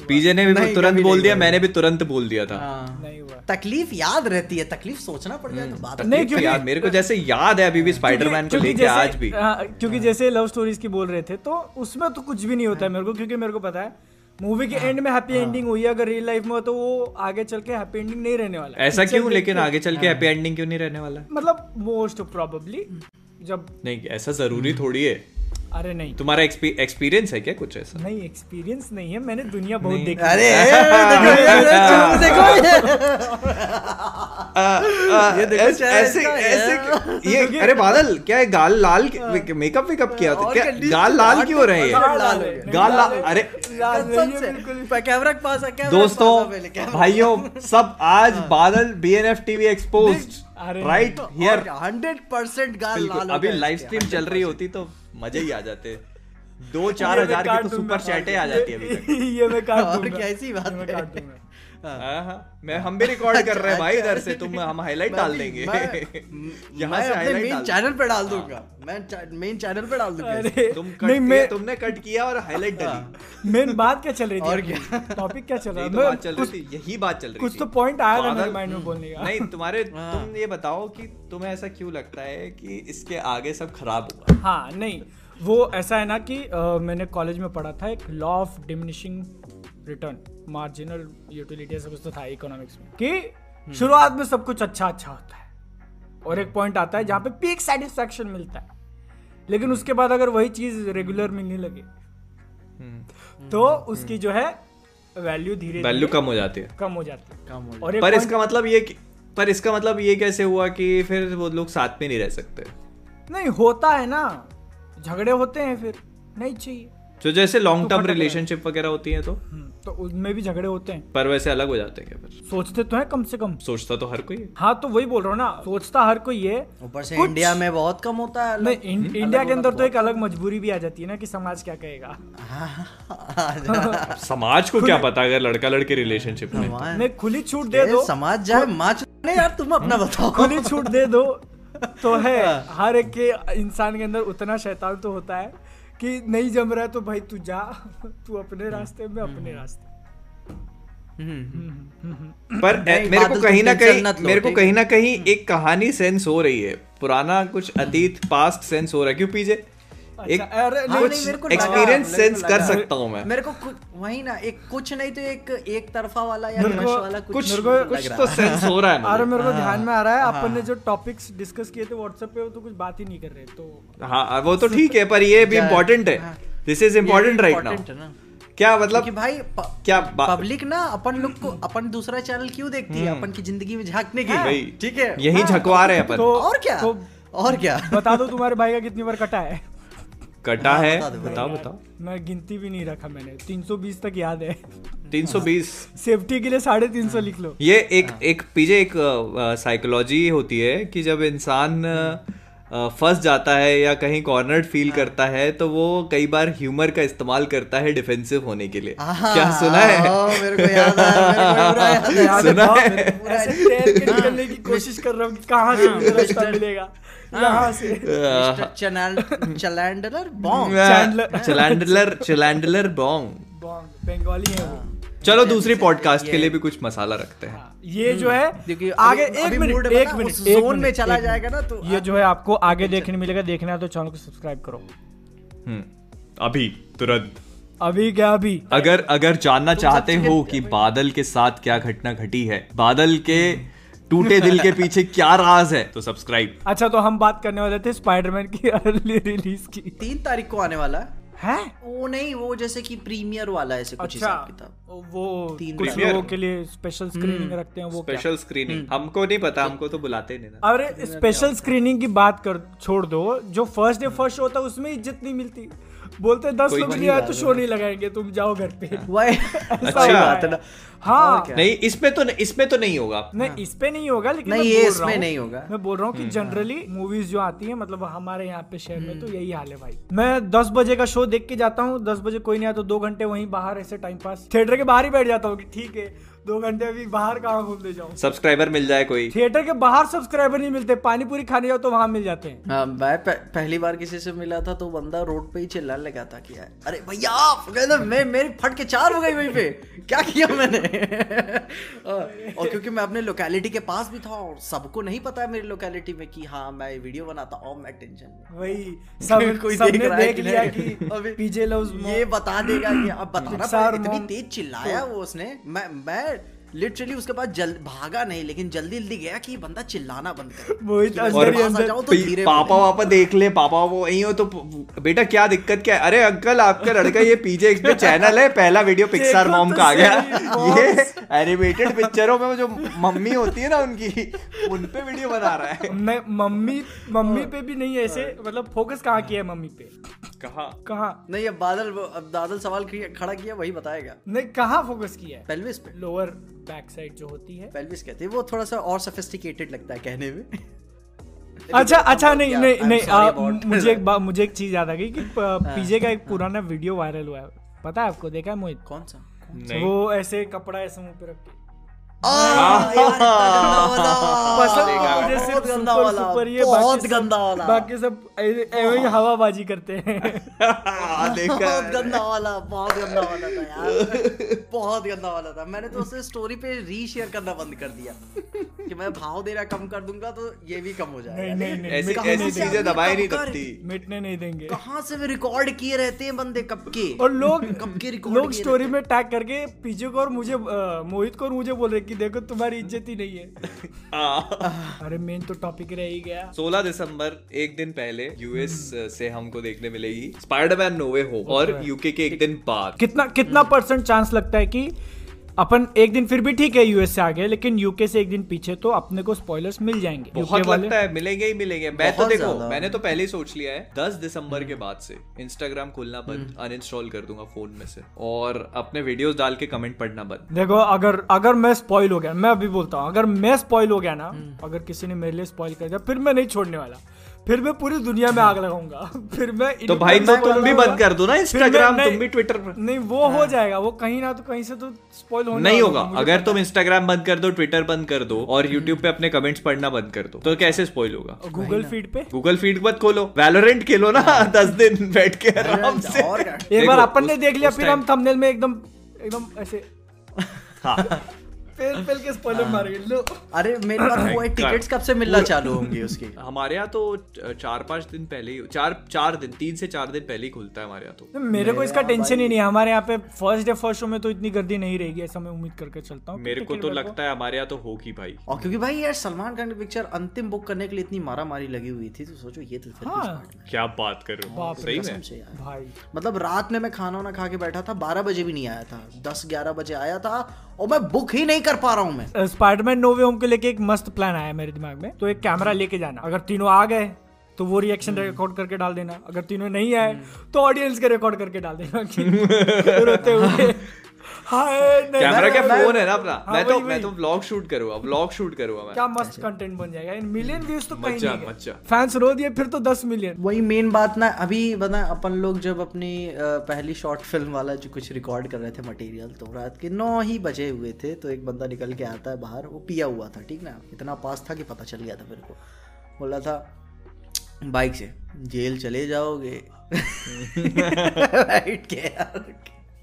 पीजे ने भी तुरंत बोल दिया मैंने भी तुरंत बोल दिया था। हाँ। नहीं हुआ। तकलीफ़ याद रहती है तकलीफ़ सोचना पड़ जाए तो बात नहीं, नहीं क्योंकि- यार मेरे को जैसे याद है अभी भी स्पाइडरमैन को क्योंकि लेके जैसे- आज भी। हाँ, क्योंकि जैसे लव स्टोरीज की बोल रहे थे तो उसमें तो कुछ भी नहीं होता है मेरे को क्योंकि मेरे को पता है मूवी के एंड में हैप्पी एंडिंग हुई है अगर रियल लाइफ में तो वो आगे चल के हैप्पी एंडिंग नहीं रहने वाला। ऐसा क्यों? लेकिन आगे चल के हैप्पी एंडिंग क्यों नहीं रहने वाला? मतलब मोस्ट प्रोबेबली जब नहीं ऐसा ज़रूरी थोड़ी है। अरे नहीं। तुम्हारा एक्सपीरियंस है क्या कुछ ऐसा? नहीं एक्सपीरियंस नहीं है मैंने दुनिया बहुत देखी अरे देखो ये ऐसे ऐसे इसका ऐसे है। ये अरे बादल क्या है गाल लाल मेकअप वेकअप किया था क्या गाल लाल क्यों रहे हैं? गाल लाल हो है, है। अरे है कैमरा के पास है दोस्तों है भाइयों सब आज बादल बीएनएफ टीवी एक्सपोज्ड अरे राइट हियर हंड्रेड परसेंट गाल लाल अभी लाइव स्ट्रीम चल रही होती तो मज़े ही आ जाते। दो चार हज़ार की तो सुपर चैटे आ जाती है अभी तक। ये मैं काट और दूँगा। क्या ऐसी बात मैं काट दूँगा। मैं हम भी रिकॉर्ड कर रहे हैं भाई अच्छा, इधर से अच्छा। तुम हम हाईलाइट डाल देंगे। यहाँ से हाईलाइट मेन चैनल पे डाल दूँगा। मैं मेन चैनल पे डाल दूँगा। तुम कट नहीं किया मैं तुमने कट किया और हाईलाइट डाली। मेन बात क्या चल रही थी? और क्या? टॉपिक क्या चल रहा है? तो बात चल रही थी यही बात चल रही कुछ तो पॉइंट आया था मेरे माइंड में बोलने का। नहीं तुम्हारे हाँ। तुम ये बताओ कि तुम्हें ऐसा क्यों लगता है कि इसके आगे सब खराब हुआ? हाँ नहीं वो ऐसा है ना कि अ, मैंने कॉलेज में पढ़ा था एक law of diminishing return marginal utility ऐसा कुछ तो था इकोनॉमिक्स में। कि शुरुआत में सब कुछ अच्छा अच्छा होता है। और एक पॉइंट आता है जहाँ पे पीक सेटिस्फैक्शन मिलता है। लेकिन उसके बाद अगर वही चीज़ रेगुलर मिलने लगे तो उसकी जो है वैल्यू धीरे वैल्यू कम हो जाती है। कम हो जाती है। कम हो और एक पर इसका मतलब ये कि- पर इसका मतलब ये कैसे हुआ कि फिर वो लोग साथ में नहीं रह सकते? नहीं होता है ना। झगड़े होते हैं फिर नहीं चाहिए। तो जैसे लॉन्ग टर्म रिलेशनशिप वगैरह होती है तो? हम्म, तो उनमें भी झगड़े होते हैं। पर वैसे अलग हो जाते हैं क्या फिर? सोचते तो है कम से कम। सोचता तो हर कोई है। हाँ तो वही बोल रहा हूँ ना सोचता हर कोई है। ऊपर से इंडिया में बहुत कम होता है नहीं इं- इंडिया के अंदर तो एक अलग मजबूरी भी आ जाती है ना कि समाज क्या कहेगा। हाँ, समाज को क्या पता अगर लड़का लड़के रिलेशनशिप में नहीं खुली छूट दे दो। समाज जाए माच नहीं यार तुम अपना बताओ। खुली छूट दे दो तो है। हर एक के इंसान के अंदर उतना शैतान तो होता है। कि नहीं जम रहा है तो भाई तू जा। तू अपने रास्ते में अपने रास्ते। हम्म, पर ए, मेरे को कहीं ना कहीं मेरे को कहीं ना कहीं एक कहानी सेंस हो रही है। पुराना कुछ अतीत पास्ट सेंस हो रहा है। क्यों पीजे? एक अच्छा, हाँ, को एक्सपीरियंस सेंस कर सकता हूँ मैं। मेरे को वही ना एक कुछ नहीं तो एक एक तरफा वाला या क्रश वाला कुछ कुछ को तो सेंस हो रहा है अरे मेरे को ध्यान में आ रहा है अपन ने जो टॉपिक्स डिस्कस किए थे व्हाट्सएप पे वो तो कुछ बात ही नहीं कर रहे तो हाँ वो तो ठीक है पर ये भी इम्पोर्टेंट है। हाँ। This is important right now है क्या मतलब क्योंकि भाई प- क्या पब्लिक ना अपन लोग को अपन दूसरा चैनल क्यों देखती है? अपन की ज़िंदगी में झांकने के लिए। ठीक है। यही झकवा रहे हैं अपन। तो और क्या? तो और क्या? बता दो तुम्हारे भाई का कितनी बार कटा है। कटा हाँ, है। बताओ बताओ। मैं गिनती भी नहीं रखा मैंने। 320 तक याद है। 320 सेफ्टी के लिए साढ़े तीन सौ लिख लो। ये एक एक पीछे एक साइकोलॉजी होती है कि जब इंसान फंस जाता है या कहीं कॉर्नर्ड फील हाँ। करता है तो वो कई बार ह्यूमर का इस्तेमाल करता है डिफेंसिव होने के लिए। क्या सुना है? है, सुना है? है। कोशिश कर रहा हूँ कहाँ से रास्ता मिलेगा। यहाँ से। Mister channel Chandler bomb Chandler- Chandler Chandler Bong. Bong Bengali है वो। चलो दूसरी पॉडकास्ट के लिए भी कुछ मसाला रखते हैं। हाँ, ये जो है क्योंकि आगे एक मिनट एक मिनट zone में चला जाएगा ना तो ये जो है आपको आगे देखने मिलेगा देखना है तो चैनल को सब्सक्राइब करो। हम्म, अभी तुरंत। अभी क्या अभी? अगर अगर जानना चाहते हो कि बादल के साथ क्या घटना घटी है बादल के टूटे दिल के पीछे क्या राज है तो सब्सक्राइब अच्छा तो हम बात करने वाले थे स्पाइडरमैन की अर्ली रिलीज़ की। तीन तारीख को आने वाला है। है? वो नहीं वो जैसे कि प्रीमियर वाला ऐसे कुछ अच्छा हिसाब किताब। वो तीन कुछ लोगों के लिए स्पेशल स्क्रीनिंग रखते हैं वो स्पेशल स्क्रीनिंग हमको नहीं पता हमको तो बुलाते नहीं ना। अरे स्पेशल स्क्रीनिंग की बात कर छोड़ दो। जो फ़र्स्ट डे फ़र्स्ट होता है उसमें इज़्ज़त नहीं मिलती। बोलते दस लोग वही नहीं आए तो शो नहीं लगाएँगे तुम जाओ घर पे। हुआ बात है है। ना। हाँ। नहीं इसमें तो इसमें तो नहीं होगा। नहीं इस पे नहीं होगा लेकिन नहीं, ये इसमें नहीं होगा। मैं बोल रहा हूँ कि जनरली मूवीज़ जो आती है मतलब हमारे यहाँ पे शहर में तो यही हाल है भाई। मैं दस बजे का शो देख के जाता हूँ दस बजे कोई नहीं आया तो दो घंटे वहीं बाहर ऐसे टाइम पास थिएटर के बाहर ही बैठ जाता हूँ कि ठीक है दो घंटे अभी बाहर कहाँ घूमने जाऊँ? सब्सक्राइबर मिल जाए कोई। थिएटर के बाहर सब्सक्राइबर नहीं मिलते पानी पूरी खाने जाओ तो वहाँ मिल जाते हैं। हाँ, मैं पहली बार किसी से मिला था तो बंदा रोड पे ही चिल्लाने लगा था किया अरे भैया आप मैं मेरी फट के चार हो गई वहीं पे। क्या किया मैंने? और क्योंकि मैं अपने लोकेलिटी के पास भी था और सबको नहीं पता है मेरी लोकेलिटी में कि हाँ मैं वीडियो बनाता हूँ मैं टेंशन वही सब कोई देख रहा है देख कि लिया नहीं? कि अभी पीजे लव्स ये बता देगा कि अब बताना इतनी तेज चिल्लाया वो उसने। मैं मैं लिटरली उसके बाद जल भागा नहीं लेकिन जल्दी जल्दी गया कि बंदा चिल्लाना बंद कर। मोहित अंदर ही अंदर। तो धीरे पापा वापा देख ले पापा वो वही हो तो बेटा क्या दिक्कत क्या? है अरे अंकल आपका लड़का ये पीजे पे चैनल है पहला वीडियो पिक्सार मॉम का आ गया। ये एनिमेटेड पिक्चरों में जो मम्मी होती है ना उनकी उन पे वीडियो बना रहा है। मैं मम्मी मम्मी पे भी नहीं ऐसे मतलब फोकस कहाँ किया है मम्मी पे? कहा? कहाँ? नहीं अब बादल अब बादल सवाल खड़ा किया वही बताएगा। नहीं कहाँ फोकस किया है? पेल्विस पे। लोअर बैक साइड जो होती है। पेल्विस कहते हैं वो थोड़ा सा और सोफिस्टिकेटेड लगता है कहने में। अच्छा अच्छा नहीं नहीं नहीं आ, मुझे एक मुझे एक चीज़ याद आ गई कि पीजे का एक पुराना वीडियो वायरल हुआ है। पता है आपको देखा है मोहित? कौन सा? वो ऐसे कपड़ा ऐसे मुँह पे रख के बहुत गंदा वाला, बाकी सब- गंदा वाला। बाकी सब ऐ- ऐਵੇਂ ही हवाबाजी करते हैं देखा बहुत गंदा वाला बहुत गंदा वाला था यार बहुत गंदा वाला था मैंने तो उसे स्टोरी पे रीशेयर करना बंद कर दिया कि मैं भाव देना कम कर दूँगा तो ये भी कम हो जाएगा ऐसी मिटने ऐसी नहीं चीज़ें दबाई नहीं सकती मिटने नहीं देंगे कहाँ से भी रिकॉर्ड किए रहते हैं बंदे कब के और लोग कब के रिकॉर्ड लोग स्टोरी में टैग करके पीछे को और मुझे मोहित को और मुझे बोल रहे कि देखो तुम्हारी इज़्ज़त ही नहीं है। अरे मेन तो टॉपिक रह ही गया। 16 दिसंबर एक दिन पहले यूएस से हमको देखने मिलेगी स्पाइडरमैन नोवे हो और यूके के एक दिन बाद। कितना कितना परसेंट चांस लगता है कि अपन एक दिन फिर भी ठीक है यूएस से आगे लेकिन यूके से एक दिन पीछे तो अपने को स्पॉयलर्स मिल जाएँगे। बहुत लगता है मिलेंगे ही मिलेंगे। मैं तो देखो मैंने तो पहले ही सोच लिया है 10 दिसंबर के बाद से इंस्टाग्राम खोलना बंद अनइंस्टॉल कर दूँगा फ़ोन में से। और अपने वीडियोस डाल के कमेंट पढ़ना बंद। देखो अगर अगर मैं स्पॉइल हो गया मैं अभी बोलता हूँ अगर मैं स्पॉइल हो गया ना हम्म। अगर किसी ने मेरे लिए स्पॉइल कर दिया फिर मैं नहीं छोड़ने वाला। फिर मैं पूरी दुनिया में आग लगाऊँगा। फिर मैं तो भाई तो तुम भी बंद कर दो ना इंस्टाग्राम तुम भी ट्विटर पर। नहीं वो हो जाएगा वो कहीं ना तो कहीं से तो स्पॉइल होने नहीं होगा। अगर तुम इंस्टाग्राम बंद कर दो ट्विटर बंद कर दो और यूट्यूब पे अपने कमेंट्स पढ़ना बंद कर दो तो कैसे स्पॉइल होगा? गूगल फ़ीड पे? गूगल फ़ीड मत खोलो। वैलोरेंट खेलो ना दस दिन बैठ के आराम से। एक बार अपन ने देख लिया फिर हम थंबनेल में एकदम एकदम ऐसे हाँ। पेल पेल के स्पॉइलर मारेंगे लो। अरे मेरे पास वो टिकट्स कब से मिलना चालू होंगी उसकी? हमारे यहाँ तो चार पाँच दिन पहले ही चार चार दिन तीन से चार दिन पहले ही खुलता है हमारे यहाँ तो। मेरे को इसका टेंशन ही नहीं है। हमारे यहाँ पे फ़र्स्ट डे फ़र्स्ट शो में तो इतनी गर्दी नहीं रहेगी ऐसा मैं उम्मीद करके चलता हूँ। मेरे को तो लगता है हमारे यहाँ तो होगी भाई। और क्योंकि भाई यार सलमान खान की पिक्चर अंतिम बुक करने के लिए इतनी मारा मारी लगी हुई थी तो सोचो ये तो है। क्या बात कर रहे हो। सही में? भाई। मतलब रात में मैं खाना वाना खा के बैठा था बारह बजे भी नहीं आया था दस ग्यारह बजे आया था और मैं बुक ही नहीं कर पा रहा हूँ मैं। स्पाइडरमैन नोवे होम को लेके एक मस्त प्लान आया मेरे दिमाग में। तो एक कैमरा लेके जाना। अगर तीनों आ गए तो वो रिएक्शन रिकॉर्ड करके डाल देना। अगर तीनों नहीं आए तो ऑडियंस के रिकॉर्ड करके डाल देना। रोते हुए। कैमरा क्या फ़ोन है ना अपना? हाँ, मैं तो मैं तो व्लॉग शूट करूँगा व्लॉग शूट करूँगा मैं। क्या मस्त कंटेंट बन जाएगा। मिलियन व्यूज़ तो कहीं नहीं मज़ा। फैंस रो दिए फिर तो दस मिलियन वही मेन बात ना अभी बता अपन लोग जब अपनी पहली शॉर्ट फ़िल्म वाला जो कुछ रिकॉर्ड कर रहे थे मटेरियल तो रात के नौ ही बजे हुए थे तो एक बंदा निकल के आता है बाहर वो पिया हुआ था ठीक ना? इतना पास था कि पता चल गया था मेरे को। बोला था बाइक से जेल चले जाओगे। बैठ के यार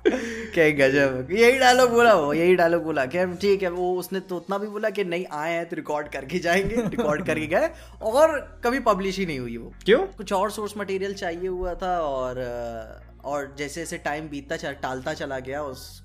क्या गजब। यही डायलॉग बोला वो यही डायलॉग बोला। क्या ठीक है वो उसने तो उतना भी बोला कि नहीं आए हैं तो रिकॉर्ड करके जाएँगे रिकॉर्ड करके गए। और कभी पब्लिश ही नहीं हुई वो। क्यों? कुछ और सोर्स मटेरियल चाहिए हुआ था और और जैसे जैसे टाइम बीतता चला टालता चला गया उस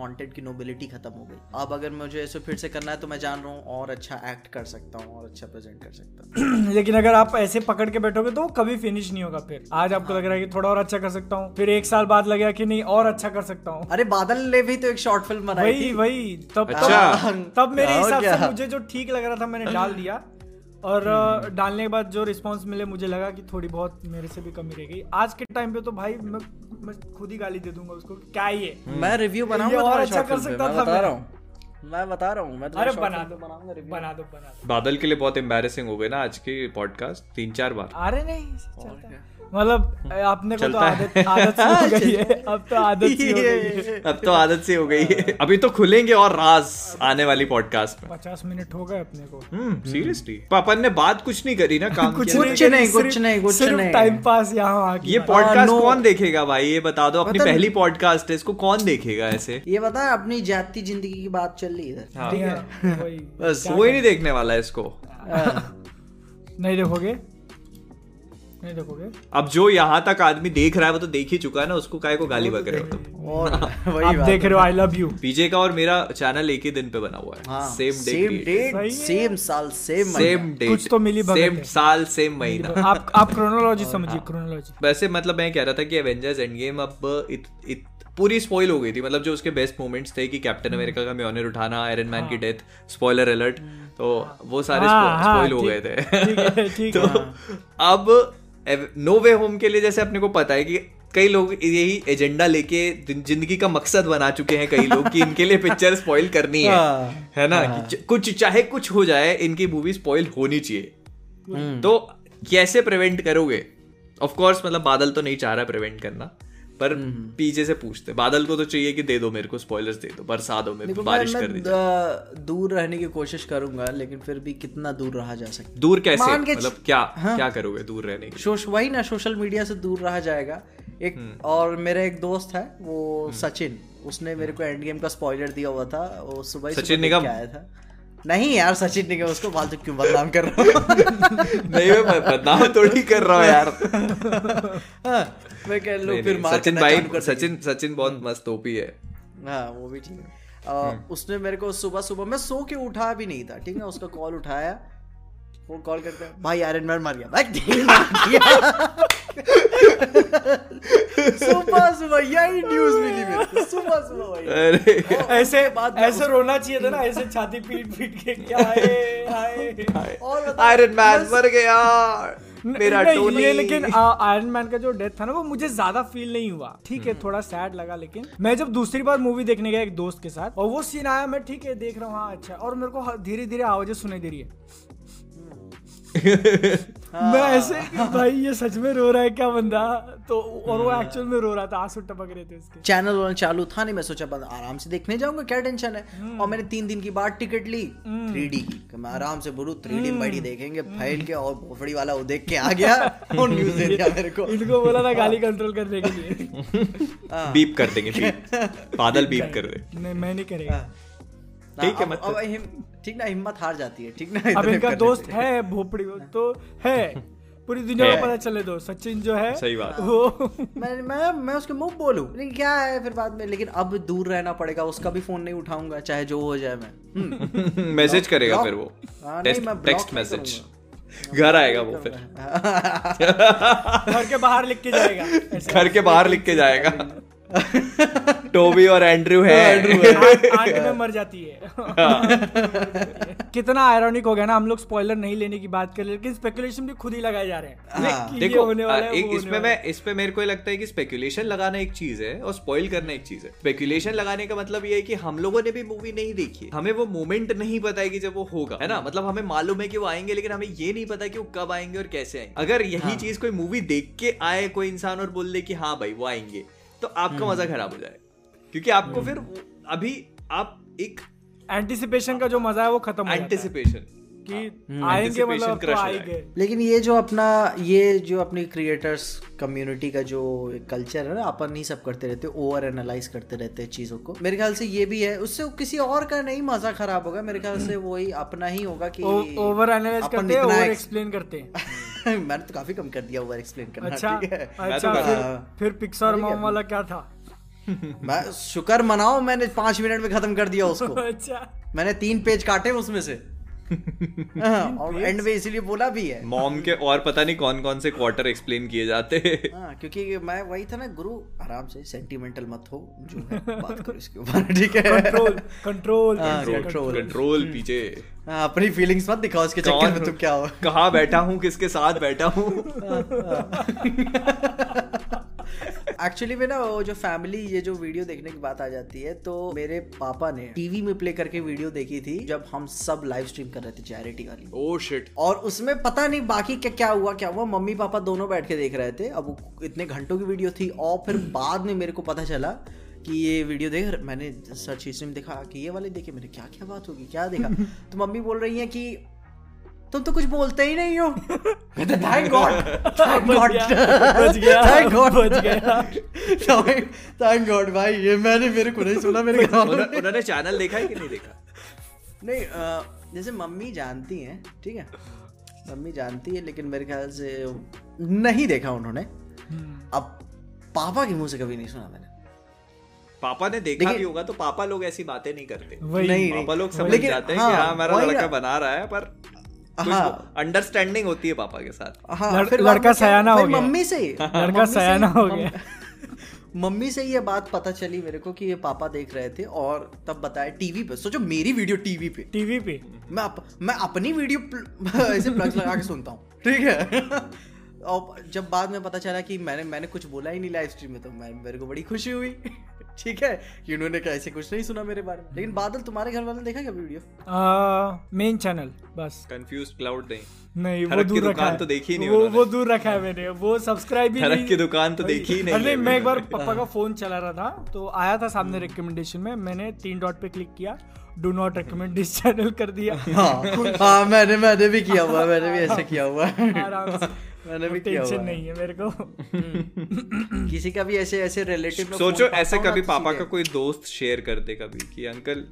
कंटेंट की नोबिलिटी खत्म हो गई। अब अगर मुझे इसे फिर से करना है तो मैं जान रहा हूँ और अच्छा एक्ट कर सकता हूँ और अच्छा प्रेजेंट कर सकता हूँ। लेकिन अगर आप ऐसे पकड़ के बैठोगे तो कभी फिनिश नहीं होगा फिर। आज आपको लग रहा है कि थोड़ा और अच्छा कर सकता हूँ। फिर एक साल बाद लगेगा कि नहीं और अच्छा कर सकता हूँ। अरे बादल ने भी तो एक शॉर्ट फ़िल्म बनाई वही वही तब अच्छा। तब तब मेरे हिसाब से मुझे जो ठीक लग रहा था मैंने डाल दिया। और डालने के बाद जो रिस्पांस मिले मुझे लगा कि थोड़ी बहुत मेरे से भी कमी रह गई। आज के टाइम पे तो भाई मैं, मैं खुद ही गाली दे दूँगा उसको क्या ये? मैं रिव्यू बनाऊँगा और अच्छा कर सकता था बता रहा हूँ। मैं बता रहा हूँ मैं अरे बना दो। बना दो बना दो बादल के लिए बहुत एम्बेसिंग हो गए ना आज की पॉडकास्ट तीन चार बार। अरे नहीं चलता। मतलब आपने को तो आदत आदत सी हो गई है। अब तो आदत सी हो गई है। अब तो आदत से हो गई है। अभी तो खुलेंगे और राज आने वाली पॉडकास्ट में। पचास मिनट हो गए अपने को। हम्म सीरियसली पापन ने बात कुछ नहीं करी ना काम कुछ कुछ नहीं, कुछ नहीं, कुछ सिर्फ़ नहीं। टाइम पास यहाँ आके ये पॉडकास्ट कौन देखेगा भाई? ये बता दो अपनी पहली पॉडकास्ट है इसको कौन देखेगा ऐसे? ये बता अपनी जाती ज़िंदगी की बात चल रही है इधर। हाँ। ठीक है। वही। बस कोई नहीं देखने वाला है इसको। नहीं देखोगे? नहीं देखोगे? अब जो यहाँ तक आदमी देख रहा है वो तो देख ही चुका है ना उसको काय को गाली बक रहे हो तुम? और वही देख रहे हो आई लव यू पीजे का और मेरा चैनल एक ही दिन पे बना हुआ है। हाँ सेम सेम डेट सेम साल सेम सेम डे कुछ तो मिली सेम साल सेम महीना। आप आप क्रोनोलॉजी समझिए क्रोनोलॉजी वैसे मतलब मैं कह रहा था कि एवेंजर्स एंड गेम अब पूरी स्पॉइल हो गई थी। मतलब जो उसके बेस्ट मोमेंट्स थे कि कैप्टन अमेरिका का म्योनर उठाना आयरन मैन की डेथ स्पॉइलर अलर्ट तो वो सारे हाँ, हाँ, स्पॉइल हो गए थे। ठीक है, ठीक तो है। अब नो वे होम के लिए जैसे अपने को पता है कि कई लोग यही एजेंडा लेके ज़िंदगी का मकसद बना चुके हैं कई लोग कि इनके लिए पिक्चर स्पॉइल करनी है। हाँ, है ना? कि कुछ चाहे कुछ हो जाए इनकी मूवी स्पॉइल होनी चाहिए। तो कैसे प्रिवेंट करोगे? ऑफ़ कोर्स मतलब बादल तो नहीं चाह रहा प्रिवेंट करना। पर हम्म। पीछे से पूछते बादल को तो चाहिए कि दे दो मेरे को स्पॉयलर्स दे दो बरसा दो मेरे बारिश कर दीजिए दूर रहने की कोशिश करूँगा लेकिन फिर भी कितना दूर रहा जा सकता दूर कैसे? मतलब क्या हाँ। क्या करोगे दूर रहने के वही ना सोशल मीडिया से दूर रहा जाएगा। एक हम्म। और मेरा एक दोस्त है वो सचिन। उसने मेरे को एंड गेम का स्पॉइलर दिया हुआ था वो सुबह सचिन निगम? आया था। नहीं यार सचिन निगम उसको फालतू क्यों बदनाम कर रहा हूँ? नहीं मैं बदनाम थोड़ी कर रहा हूँ यार। हाँ, मैं कह लूँ फिर सचिन भाई। सचिन सचिन बहुत मस्त ओपी है। हाँ वो भी ठीक है। हम्म। उसने मेरे को सुबह सुबह मैं सो के उठा भी नहीं था ठीक है? उसका कॉल उठाया। वो कॉल करते हैं। भाई आयरन मैन मार गया। भाई मार दिया सुबह सुबह यही न्यूज़ मिली मेरे सुबह सुबह अरे। ऐसे में ऐसे रोना चाहिए था ना ऐसे छाती पीट पीट के क्या है हाय और आयरन मैन मर गया। मेरा टोनी ये लेकिन आयरन मैन का जो डेथ था ना वो मुझे ज़्यादा फील नहीं हुआ। ठीक है थोड़ा सैड लगा लेकिन मैं जब दूसरी बार मूवी देखने गया एक दोस्त के साथ और वो सीन आया मैं ठीक है देख रहा हूँ हाँ अच्छा। और मेरे को धीरे धीरे आवाज़ें सुनाई दे रही है। मैं ऐसे भाई ये सच में रो रहा है क्या बंदा? तो और वो एक्चुअल में रो रहा था आँसू टपक रहे थे उसके। चैनल वाला चालू था नहीं मैं सोचा बस आराम से देखने जाऊँगा क्या टेंशन है? हम्म। और मैंने तीन दिन की बाद टिकट ली थ्री डी की। मैं आराम से बोलू थ्री डी हम्म। देखेंगे फैल के और भोफड़ी वाला वो देख के आ गया और न्यूज़ दे दिया मेरे को। इनको बोला था गाली कंट्रोल करने के लिए। बीप कर देंगे बीप बादल बीप कर दे। नहीं मैं नहीं करेगा। ठीक है, मतलब- अब हिम- ठीक ना हिम्मत हार जाती है ठीक ना? अब इनका दोस्त है। भोपड़ी तो है। पूरी दुनिया है। को पता चले दो सचिन जो है सही बात। वो मैं मैं मैं उसके मुँह बोलूँ लेकिन क्या है फिर बाद में लेकिन अब दूर रहना पड़ेगा उसका भी फ़ोन नहीं उठाऊँगा चाहे जो हो जाए मैं। हम्म, मैसेज करेगा फिर वो। हाँ, मैं टेक्स्ट मैसेज घर आएगा वो फिर। घर के बाहर लिख के जाएगा। घर के बाहर लिख के जाएगा। टोबी और एंड्रू है। आंट में मर जाती है। कितना आयरॉनिक हो गया ना हम लोग स्पॉइलर नहीं लेने की बात कर रहे लेकिन स्पेकुलेशन भी खुद ही लगाए जा रहे हैं। हाँ। देखो होने वाला है, एक इसमें मैं इस पे मेरे को लगता है कि स्पेकुलेशन लगाना एक चीज़ है और स्पॉइल करना एक चीज़ है। स्पेकुलेशन लगाने का मतलब ये है कि हम लोगों ने भी मूवी नहीं देखी हमें वो मोमेंट नहीं पता है कि जब वो होगा है ना? मतलब हमें मालूम है कि वो आएँगे लेकिन हमें ये नहीं पता कि वो कब आएँगे और कैसे आएँगे। अगर यही चीज़ कोई मूवी देख के आए कोई इंसान और बोल दे कि हाँ भाई वो आएँगे। तो आपका मज़ा खराब हो जाएगा। क्योंकि आपको फिर अभी आप एक एंटिसिपेशन का जो मज़ा है वो खत्म एंटिसिपेशन कि आएँगे मतलब तो आएँगे। लेकिन ये जो अपना ये जो अपनी क्रिएटर्स कम्युनिटी का जो कल्चर है ना अपन ही सब करते रहते ओवर एनालाइज करते रहते हैं चीज़ों को। मेरे ख्याल से ये भी है। उससे किसी और का नहीं मज़ा खराब होगा। मेरे ख्याल से वही अपना ही होगा कि ओवर एनालाइज करते हैं ओवर एक्सप्लेन करते हैं। मैंने तो काफ़ी कम कर दिया ओवर एक्सप्लेन करना अच्छा है? अच्छा तो फिर फिर पिक्सर मॉम वाला क्या था? मैं शुक्र मनाओ मैंने पाँच मिनट में खत्म कर दिया उसको। अच्छा। मैंने तीन पेज काटे उसमें से। हाँ, और एंड में इसीलिए बोला भी है। मॉम के और पता नहीं कौन कौन से क्वार्टर एक्सप्लेन किए जाते हैं। हाँ क्योंकि मैं वही था ना गुरु आराम से सेंटिमेंटल मत हो जो है बात करो इसके ऊपर ठीक है? कंट्रोल कंट्रोल हाँ, कंट्रोल कंट्रोल पीछे। हाँ, अपनी फीलिंग्स मत दिखाओ इसके चक्कर में तुम क्या हो? कहाँ बैठा हूँ किसके साथ बैठा हूँ। एक्चुअली में ना वो जो फैमिली ये जो वीडियो देखने की बात आ जाती है तो मेरे पापा ने टीवी में प्ले करके वीडियो देखी थी जब हम सब लाइव स्ट्रीम कर रहे थे चैरिटी वाली। ओ शिट और उसमें पता नहीं बाकी क्या क्या हुआ क्या हुआ मम्मी पापा दोनों बैठ के देख रहे थे। अब इतने घंटों की वीडियो थी और फिर बाद में मेरे को पता चला कि ये वीडियो देख मैंने सर्च हिस्ट्री में देखा कि ये वाले देखे मैंने क्या क्या बात होगी क्या देखा? तो मम्मी बोल रही है कि तुम तो कुछ बोलते ही नहीं हो। थैंक गॉड थैंक गॉड बच गया थैंक गॉड बच गया। थैंक गॉड भाई ये मैंने मेरे को नहीं सुना मेरे घर वालों उन्होंने चैनल देखा है कि नहीं देखा? नहीं जैसे मम्मी जानती हैं ठीक है? मम्मी जानती है लेकिन मेरे ख्याल से नहीं देखा उन्होंने। अब पापा के मुँह से कभी नहीं सुना मैंने। पापा ने देखा भी होगा तो पापा लोग ऐसी बातें नहीं करते। वही। नहीं पापा लोग समझ जाते हैं हाँ, कि हाँ हमारा लड़का बना रहा है पर हाँ। अंडरस्टैंडिंग होती है पापा के साथ। हाँ लड़- फिर लड़का सयाना हो गया। मम्मी से? लड़का सयाना हो गया। मम्मी से ये बात पता चली मेरे को कि ये पापा देख रहे थे और तब बताया टीवी पे। सोचो मेरी वीडियो टीवी पे। टीवी पे। मैं अप, मैं अपनी वीडियो प्ल- ऐसे प्लग्स लगा के सुनता हूँ। ठीक है? और जब बाद में पता चला कि मैंने मैंने कुछ बोला ही नहीं लाइव स्ट्रीम में तो मैं मेरे को बड़ी खुशी हुई। ठीक है? कि उन्होंने क्या ऐसे कुछ नहीं सुना मेरे बारे में। लेकिन बादल तुम्हारे घर वाले देखा क्या वीडियो मेन चैनल बस। कंफ्यूज क्लाउड नहीं नहीं वो दूर रखा दुकान है। तो देखी नहीं वो वो दूर रखा है मैंने। वो सब्सक्राइब ही नहीं की दुकान तो देखी ही नहीं अरे मैं एक बार। पापा का फ़ोन चला रहा था तो आया था सामने रिकमेंडेशन में। मैंने तीन डॉट पे क्लिक किया। Do not recommend this channel कर दिया। हाँ। हाँ मैंने मैंने भी किया हुआ मैंने भी ऐसे किया हुआ है। आराम से। मैंने भी किया हुआ नहीं है मेरे को। किसी का भी ऐसे ऐसे रिलेटिव सोचो ऐसे कभी पापा का कोई दोस्त शेयर कर दे कभी कि अंकल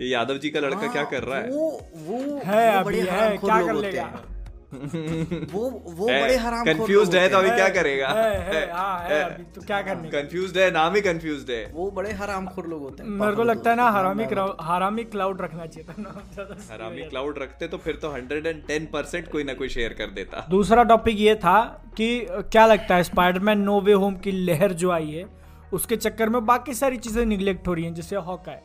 ये यादव जी का लड़का क्या कर रहा है? वो वो है अभी है क्या कर लेगा? हैं वो वो बड़े हराम कंफ्यूज्ड है तो अभी क्या है, करेगा? है, है, हाँ, है, अभी तो क्या करने का? कंफ्यूज्ड है नाम ही कंफ्यूज्ड है। वो बड़े हरामखोर लोग होते हैं मेरे को लगता है ना हरामी हरामी क्लाउड रखना चाहिए था ना हरामी क्लाउड रखते तो फिर तो 110 परसेंट कोई ना कोई शेयर कर देता। दूसरा टॉपिक ये था कि क्या लगता है स्पाइडरमैन नो वे होम की लहर जो आई है उसके चक्कर में बाकी सारी चीज़ें निग्लेक्ट हो रही हैं जैसे हॉकाय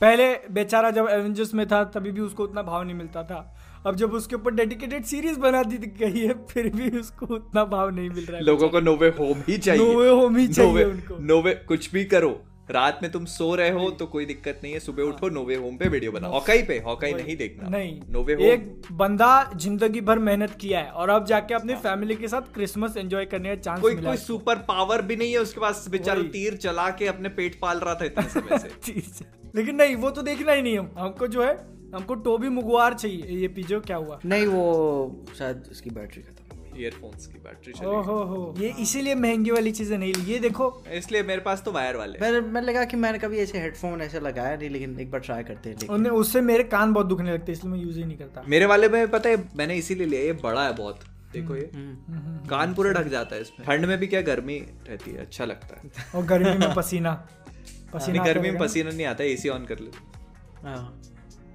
पहले बेचारा जब एवेंजर्स में था तभी भी उसको उतना भाव नहीं मिलता था। अब जब उसके ऊपर डेडिकेटेड सीरीज़ बना दी गई है फिर भी उसको उतना भाव नहीं मिल रहा है। लोगों को नोवे होम ही चाहिए। way home ही चाहिए नोवे उनको। नोवे कुछ भी करो। रात में तुम सो रहे हो तो कोई दिक्कत नहीं है। सुबह उठो नोवे होम पे वीडियो बनाओ। हॉकाई पे हॉकाई नहीं देखना। नहीं। नोवे होम एक बंदा ज़िंदगी भर मेहनत किया है और अब जाके अपनी फैमिली के साथ क्रिसमस एंजॉय करने का चांस कोई मिला कोई सुपर पावर भी नहीं है उसके पास। बेचारा तीर चला के अपने पेट पाल रहा था इतने समय से। लेकिन नहीं वो तो देखना ही नहीं हम हमको जो है हमको टोबी मुगवार चाहिए। ये पीजो क्या हुआ? नहीं वो शायद उसकी बैटरी खत्म ईयरफोन्स की बैटरी चली ओहो हो ये इसीलिए महँगी वाली चीज़ें नहीं ली। ये देखो। इसलिए मेरे पास तो वायर वाले मैंने मैंने लगा कि मैंने कभी ऐसे हेडफोन ऐसे लगाया नहीं लेकिन एक बार ट्राई करते हैं उन्हें उससे मेरे कान बहुत दुखने लगते हैं इसलिए मैं यूज़ ही नहीं करता। मेरे वाले में पता है मैंने इसीलिए लिया ये बड़ा है बहुत। देखो ये। हम्म, कान पूरा ढक जाता है इसमें। ठंड में भी क्या गर्मी रहती है? अच्छा लगता है। और गर्मी में पसीना। नहीं पसीना गर्मी में पसीना नहीं आता एसी ऑन कर लो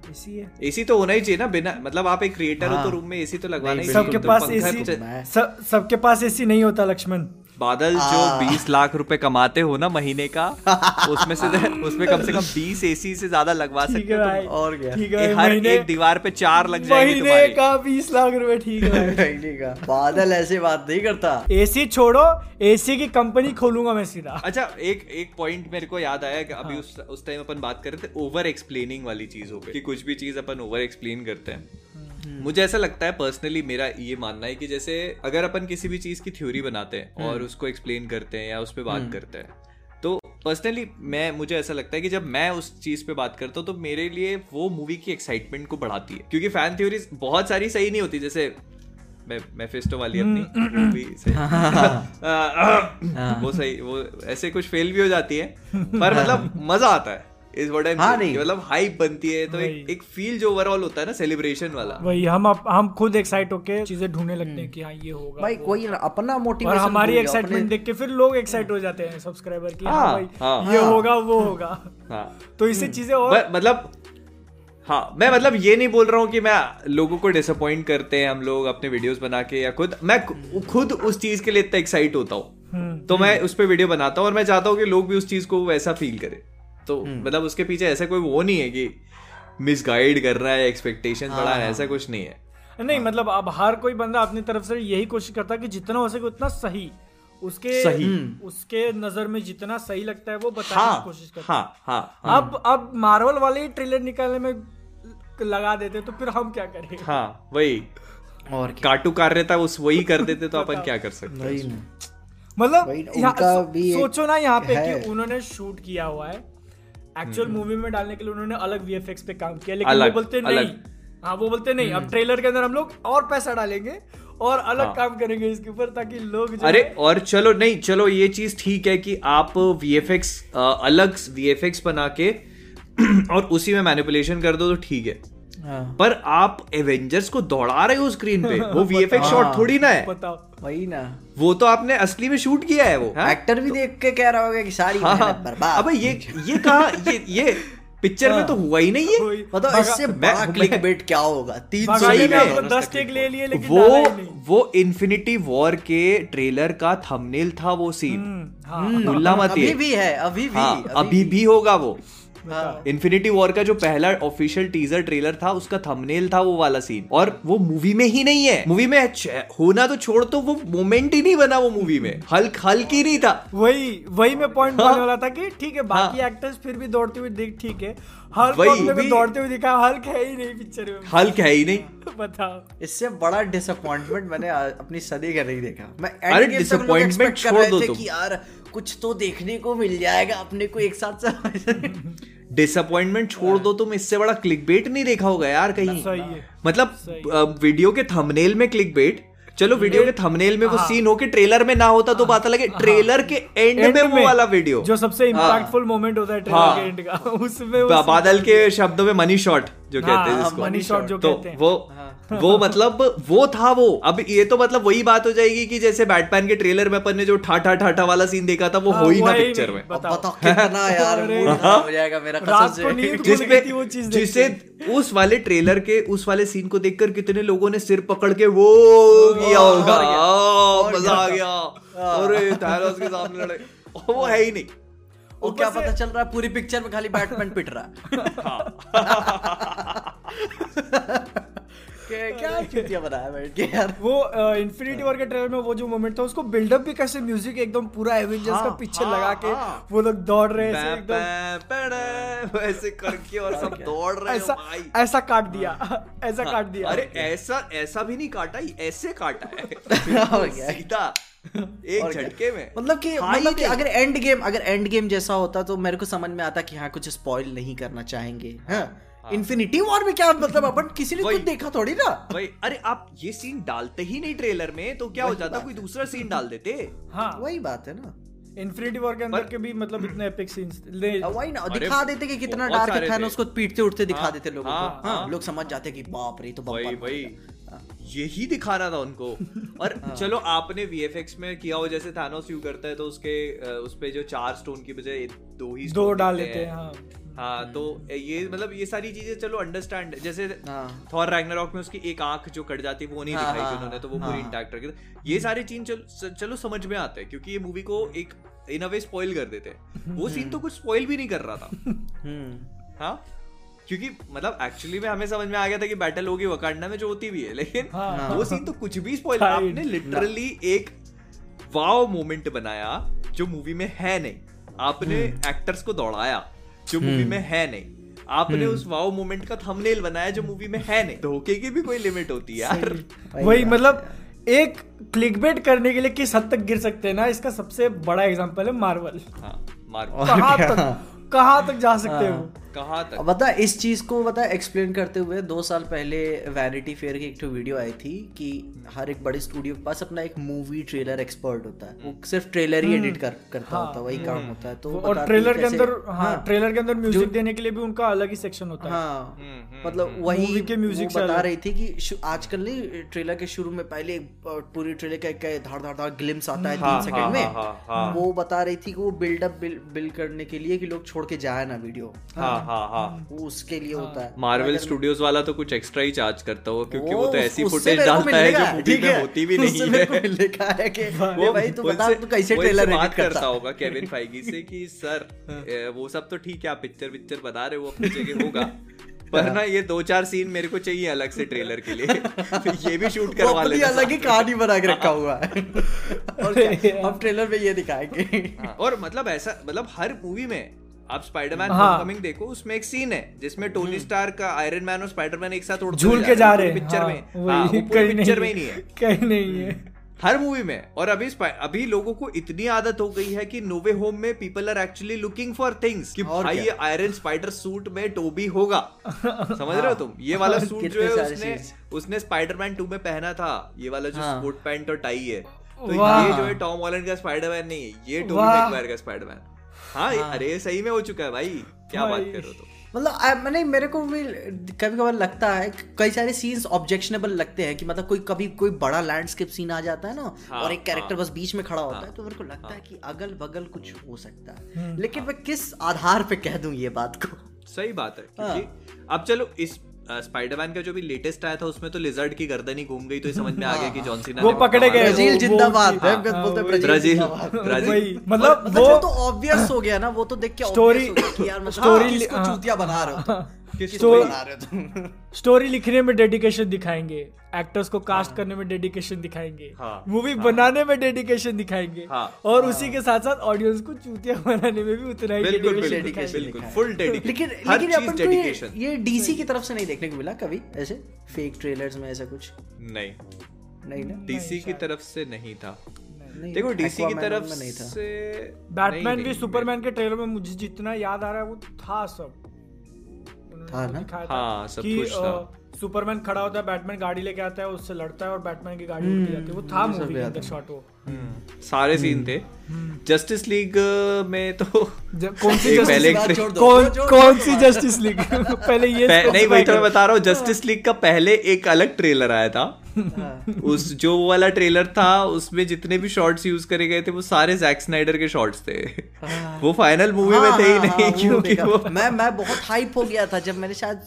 हाँ। इसी है एसी तो होना ही चाहिए ना बिना मतलब आप एक क्रिएटर हाँ। हो तो हाँ। रूम में एसी तो लगवाना ही नहीं, सबके पास एसी सबके पास एसी नहीं होता लक्ष्मण बादल जो 20 लाख रुपए कमाते हो ना महीने का उसमें से उसमें कम से कम 20 एसी से ज़्यादा लगवा सकते है हो तुम। और क्या? एक हर महीने एक दीवार पे चार लग जाएँगे महीने का बीस लाख रुपए ठीक है महीने का बादल ऐसे बात नहीं करता एसी छोड़ो एसी की कंपनी खोलूँगा मैं सीधा अच्छा एक एक पॉइंट मेरे को याद आया कि अभी हाँ। उस उस टाइम अपन बात कर रहे थे ओवर एक्सप्लेनिंग वाली चीज़ों पे कि कुछ भी चीज़ अपन ओवर एक्सप्लेन करते हैं। मुझे ऐसा लगता है पर्सनली मेरा ये मानना है कि जैसे अगर अपन किसी भी चीज़ की थ्योरी बनाते हैं हम्म। और उसको एक्सप्लेन करते हैं या उस पर बात करते हैं तो पर्सनली मैं मुझे ऐसा लगता है कि जब मैं उस चीज़ पे बात करता हूँ तो मेरे लिए वो मूवी की एक्साइटमेंट को बढ़ाती है। क्योंकि फ़ैन थ्योरीज बहुत सारी सही नहीं होती जैसे मैं मेफिस्टो वाली अपनी हम्म। मूवी से वो सही वो ऐसे कुछ फेल भी हो जाती है पर मतलब मज़ा आता है। इस वर्ड हाँ, नहीं। मतलब हाइप बनती है तो एक एक फील जो ओवरऑल होता है ना सेलिब्रेशन वाला। वही हम हम खुद एक्साइट होके चीज़ें ढूँढने लगते हैं कि हाँ ये होगा भाई कोई अपना और मोटिवेशन हमारी एक्साइटमेंट देख के फिर लोग एक्साइट हो जाते हैं सब्सक्राइबर की हाँ हाँ, भाई। ये होगा वो होगा। हाँ। तो इससे चीज़ें और मतलब हाँ मैं मतलब ये नहीं बोल रहा हूँ कि मैं लोगों को डिसअपॉइंट करते हैं हम लोग अपने वीडियोस बना के या खुद। मैं खुद उस चीज़ के लिए इतना एक्साइट होता हूँ। हम्म, तो मैं उस पर वीडियो बनाता हूँ और मैं चाहता हूँ कि लोग भी उस चीज़ को वैसा फील करें। तो मतलब उसके पीछे ऐसा कोई वो नहीं है कि मिसगाइड कर रहा है एक्सपेक्टेशन बढ़ा है ऐसा कुछ नहीं है। नहीं मतलब अब हर कोई बंदा अपनी तरफ़ से यही कोशिश करता है कि जितना हो सके उतना सही। उसके सही। उसके नज़र में जितना सही लगता है वो बताने हाँ की कोशिश करता है। हाँ हाँ अब अब मार्वल वाले ही ट्रेलर निकालने में लगा देते तो फिर हम क्या करें हाँ वही। और काटू कार्य था उस वही कर देते तो अपन क्या कर सकते हैं? मतलब सोचो ना यहाँ पे कि उन्होंने शूट किया हुआ है। एक्चुअल। मूवी में डालने के लिए उन्होंने अलग वीएफएक्स पे काम किया लेकिन अलग, वो बोलते नहीं अलग। हाँ वो बोलते नहीं। अब ट्रेलर के अंदर हम लोग और पैसा डालेंगे और अलग हाँ। काम करेंगे इसके ऊपर ताकि लोग अरे और चलो नहीं चलो ये चीज़ ठीक है कि आप वीएफएक्स अलग वीएफएक्स बना के और उसी में मैनिपुलेशन कर दो तो ठीक है हाँ पर आप एवेंजर्स को दौड़ा रहे हो स्क्रीन पे वो वीएफएक्स शॉट थोड़ी ना है बताओ वही ना वो तो आपने असली में शूट किया है वो हाँ? एक्टर भी देख के कह रहा होगा कि सारी हाँ, मेहनत हाँ। बर्बाद। अबे ये ये कहा ये ये पिक्चर में तो हुआ ही नहीं है। मतलब इससे बड़ा क्लिक बेट क्या होगा? तीन सौ दस टेक ले लिए लेकिन वो ही। वो इन्फिनिटी वॉर के ट्रेलर का थंबनेल था वो सीन हम्म, हाँ। मुल्ला मत अभी भी है अभी भी हाँ अभी भी। होगा वो। हाँ। इन्फिनिटी वॉर का जो पहला ऑफिशियल टीजर ट्रेलर था उसका थंबनेल था वो वाला सीन और वो मूवी में ही नहीं है। मूवी में होना तो छोड़ तो वो मोमेंट ही नहीं बना वो मूवी में। हल्क हल्क ही नहीं था। वही वही मैं पॉइंट हाँ। बोलने वाला था कि ठीक है बाकी एक्टर्स फिर भी दौड़ते हुए दिख ठीक है। हल्क दौड़ते हुए दिखा हल्क है ही नहीं पिक्चर में। हल्क है ही नहीं। बताओ। इससे बड़ा डिसअपॉइंटमेंट मैंने अपनी सदी का नहीं देखा। मैं अरे कर छोड़ रहे दो। कि यार कुछ तो देखने को मिल जाएगा अपने को एक साथ सब डिसअपॉइंटमेंट छोड़ दो तुम इससे बड़ा क्लिक बेट नहीं देखा होगा यार कहीं। मतलब वीडियो के थंबनेल में क्लिक बेट चलो वीडियो के थंबनेल में वो हाँ। सीन हो के ट्रेलर में ना होता तो बात अलग है ट्रेलर के एंड में वो वाला वीडियो जो सबसे हाँ। इम्पैक्टफुल मोमेंट होता है ट्रेलर हाँ। के एंड का उसमें बादल के शब्दों में मनी शॉट जो कहते हैं हाँ, जिसको। money shot जो तो कहते हैं। वो वो मतलब वो था वो। अब ये तो मतलब वही बात हो जाएगी कि जैसे बैटमैन के ट्रेलर में अपन ने जो ठाठा ठाठा वाला सीन देखा था वो हाँ, हो ही ना पिक्चर में। बताओ। कितना यार हो जाएगा मेरा कसम से। जिसपे जिसे उस वाले ट्रेलर के उस वाले सीन को देखकर कितने लोगों ने सिर पकड़ के वो किया होगा मज़ा आ गया। अरे के सामने लड़े वो है ही नहीं। वो क्या पता चल रहा है पूरी पिक्चर में खाली बैटमैन पिट रहा है। क्या क्या चुतिया बनाया बैठ के? यार। वो इन्फिनिटी वॉर के ट्रेलर में वो जो मोमेंट था उसको बिल्डअप भी कैसे म्यूज़िक एकदम पूरा एवेंजर्स का हाँ, पीछे हाँ, लगा के हाँ। वो लोग दौड़ रहे हैं ऐसे एकदम। करके और सब दौड़ रहे ऐसा भाई। ऐसा काट दिया ऐसा काट दिया। अरे ऐसा ऐसा भी नहीं काटा ऐसे काटा है। सीधा एक झटके में। मतलब कि हाँ मतलब कि अगर एंड गेम अगर एंड गेम जैसा होता तो मेरे को समझ में आता कि हाँ कुछ स्पॉइल नहीं करना चाहेंगे हाँ? इन्फिनिटी वॉर में क्या मतलब अपन किसी ने कुछ देखा थोड़ी ना? भाई अरे आप ये सीन डालते ही नहीं ट्रेलर में तो क्या हो जाता? कोई दूसरा सीन डाल देते? हाँ। वही बात है ना। इन्फिनिटी वॉर के अंदर के भी मतलब इतने एपिक सीन्स अब वही ना दिखा देते कि कितना डार्क सारे था ना थे। उसको पीटते उठते दिखा हाँ, देते लोगों हाँ, को। हाँ, हाँ। लोग समझ जाते कि बाप रे तो भाई भाई यही दिखाना था उनको। और चलो आपने वीएफएक्स में किया हो जैसे थानोस यू करता है तो उसके उस पे जो चार स्टोन की बजाय दो ही दो डाल देते हैं। हैं। हाँ हाँ तो ये मतलब ये सारी चीज़ें चलो अंडरस्टैंड जैसे हाँ। थॉर रैग्नारॉक में उसकी एक आँख जो कट जाती है वो नहीं हाँ, दिखाई थी हाँ, उन्होंने तो वो हाँ, पूरी हाँ। इंटैक्ट रखी ये सारी चीज़ चलो चलो समझ में आते हैं क्योंकि ये मूवी को एक इन अ वे स्पॉइल कर देते हैं। वो सीन तो कुछ स्पॉइल भी नहीं कर रहा था। हम्म। हाँ? क्योंकि मतलब एक्चुअली में हमें समझ में आ गया था कि बैटल होगी वकांडा में जो होती भी है लेकिन हाँ। वो सीन तो कुछ भी स्पॉइल आपने लिटरली एक वाव मोमेंट बनाया जो मूवी में है नहीं। आपने हम्म। एक्टर्स को दौड़ाया। जो मूवी में है नहीं। आपने हम्म। उस वाओ मोमेंट का थंबनेल बनाया जो मूवी में है नहीं। धोखे की भी कोई लिमिट होती है यार वही मतलब एक क्लिकबेट करने के लिए किस हद तक गिर सकते हैं ना? इसका सबसे बड़ा एग्जांपल है मार्वल हाँ मार्वल कहाँ तक कहाँ तक जा सकते हो। वो कहाँ तक? बता इस चीज़ को बता एक्सप्लेन करते हुए दो साल पहले वैनिटी फेयर की एक तो वीडियो आई थी कि हर एक बड़े स्टूडियो के पास अपना एक मूवी ट्रेलर एक्सपर्ट होता है। वो सिर्फ़ ट्रेलर ही एडिट कर करता हाँ, होता है वही काम होता है। तो और ट्रेलर के अंदर हाँ ट्रेलर के अंदर म्यूज़िक देने के लिए भी उनका अलग ही सेक्शन होता है। हाँ। हम्म, मतलब वही के म्यूज़िक बता रही थी कि आजकल नहीं ट्रेलर के शुरू में पहले पूरी ट्रेलर का एक धाड़ धाड़ धाड़ ग्लिम्स आता है हाँ, तीन हाँ, सेकंड में। हाँ, हाँ, हाँ। वो बता रही थी कि वो बिल्डअप बिल्ड करने के लिए कि लोग छोड़ के जाए ना वीडियो हाँ हाँ हाँ। वो उसके लिए होता है। मार्वल स्टूडियोज वाला तो कुछ एक्स्ट्रा ही चार्ज करता हो क्योंकि वो वो तो ऐसी फुटेज डालता है जो मूवी में होती भी नहीं है। लिखा है कि वो भाई तू बता तू कैसे ट्रेलर बात करता होगा केविन फाइगी से कि सर वो सब तो ठीक है आप पिक्चर पिक्चर बता रहे हो अपनी जगह होगा। पर ना ये दो चार सीन मेरे को चाहिए अलग से ट्रेलर के लिए। ये भी शूट करवा लेना अलग ही कहानी बना के रखा हुआ है। और हम ट्रेलर में ये दिखाएँगे। हाँ, और मतलब ऐसा मतलब हर मूवी में आप स्पाइडरमैन हाँ। होमकमिंग देखो उसमें एक सीन है जिसमें टोनी स्टार का आयरन मैन और स्पाइडरमैन एक साथ उड़ते झूल के जा रहे हैं। पिक्चर हाँ, में। हाँ, वो पूरी कहीं पिक्चर में ही नहीं है। कहीं नहीं है। हर मूवी में। और अभी अभी लोगों को इतनी आदत हो गई है कि नोवे होम में people are actually looking for things कि भाई ये आयरन स्पाइडर सूट में टोबी होगा। समझ रहे हो तुम? ये वाला सूट जो है उसने उसने स्पाइडरमैन 2 में पहना था। ये वाला जो। स्पोर्ट पैंट और टाई है। तो ये जो है टॉम हॉलैंड का स्पाइडरमैन नहीं है ये टोबी। मैगवायर का स्पाइडरमैन हाँ ये- अरे सही में हो चुका है भाई। क्या बात कर रहे हो तुम। मतलब मैंने मेरे को भी कभी कभार लगता है कई सारे सीन्स ऑब्जेक्शनेबल लगते हैं कि मतलब कोई कभी कोई बड़ा लैंडस्केप सीन आ जाता है ना हाँ, और एक कैरेक्टर हाँ, बस बीच में खड़ा होता है तो मेरे को लगता हाँ, है कि अगल बगल कुछ हो सकता है। लेकिन हाँ, मैं किस आधार पे कह दूँ ये बात को? सही बात है हाँ। क्योंकि अब चलो इस स्पाइडरमैन का जो भी लेटेस्ट आया था उसमें तो लिजर्ड की गर्दन ही घूम गई तो समझ में आ गया कि जॉन सीना वो पकड़े गए ब्राज़ील वो- जिंदाबाद। वो- है हाँ, बोलते हैं ब्राज़ील ब्राज़ील। ब्राज़ील मतलब मतलब वो वो तो ऑब्वियस हो गया ना वो तो देख के स्टोरी obvious हो गया कि यार मतलब स्टोरी हाँ, हाँ। चूतिया बना रहे हो हो स्टोरी लिखने में डेडिकेशन दिखाएँगे एक्टर्स को कास्ट करने में डेडिकेशन दिखाएँगे हाँ, मूवी बनाने में डेडिकेशन दिखाएँगे हाँ, और उसी के साथ साथ ऑडियंस को चूतिया बनाने में भी उतना ही फुल डेडिकेशन लेकिन लेकिन अपन को ये, डीसी की तरफ़ से नहीं देखने को मिला कभी ऐसे? फेक ट्रेलर्स में ऐसा कुछ? नहीं। नहीं ना? डीसी की तरफ़ से नहीं था। देखो डीसी की तरफ़ में नहीं था। से बैटमैन भी सुपरमैन के ट्रेलर में मुझे जितना याद आ रहा है वो था सब। था ना? हाँ, सब कि, कुछ था। सुपरमैन खड़ा होता है बैटमैन गाड़ी लेके आता है उससे लड़ता है और बैटमैन की गाड़ी उड़ जाती है। वो था मूवी के अंदर शॉट वो। सारे सीन थे। जस्टिस लीग में तो कौन सी जस्टिस पहले कौन कौन सी जस्टिस लीग पहले ये नहीं वही तो मैं बता रहा हूँ जस्टिस लीग का पहले एक अलग ट्रेलर आया था। उस जो वो वाला ट्रेलर था उसमें जितने भी शॉट्स यूज़ करे गए थे वो सारे जैक स्नाइडर के शॉट्स थे। वो फाइनल मूवी में हाँ, थे ही हाँ, नहीं हाँ, क्योंकि मैं मैं बहुत हाइप हो गया था जब मैंने शायद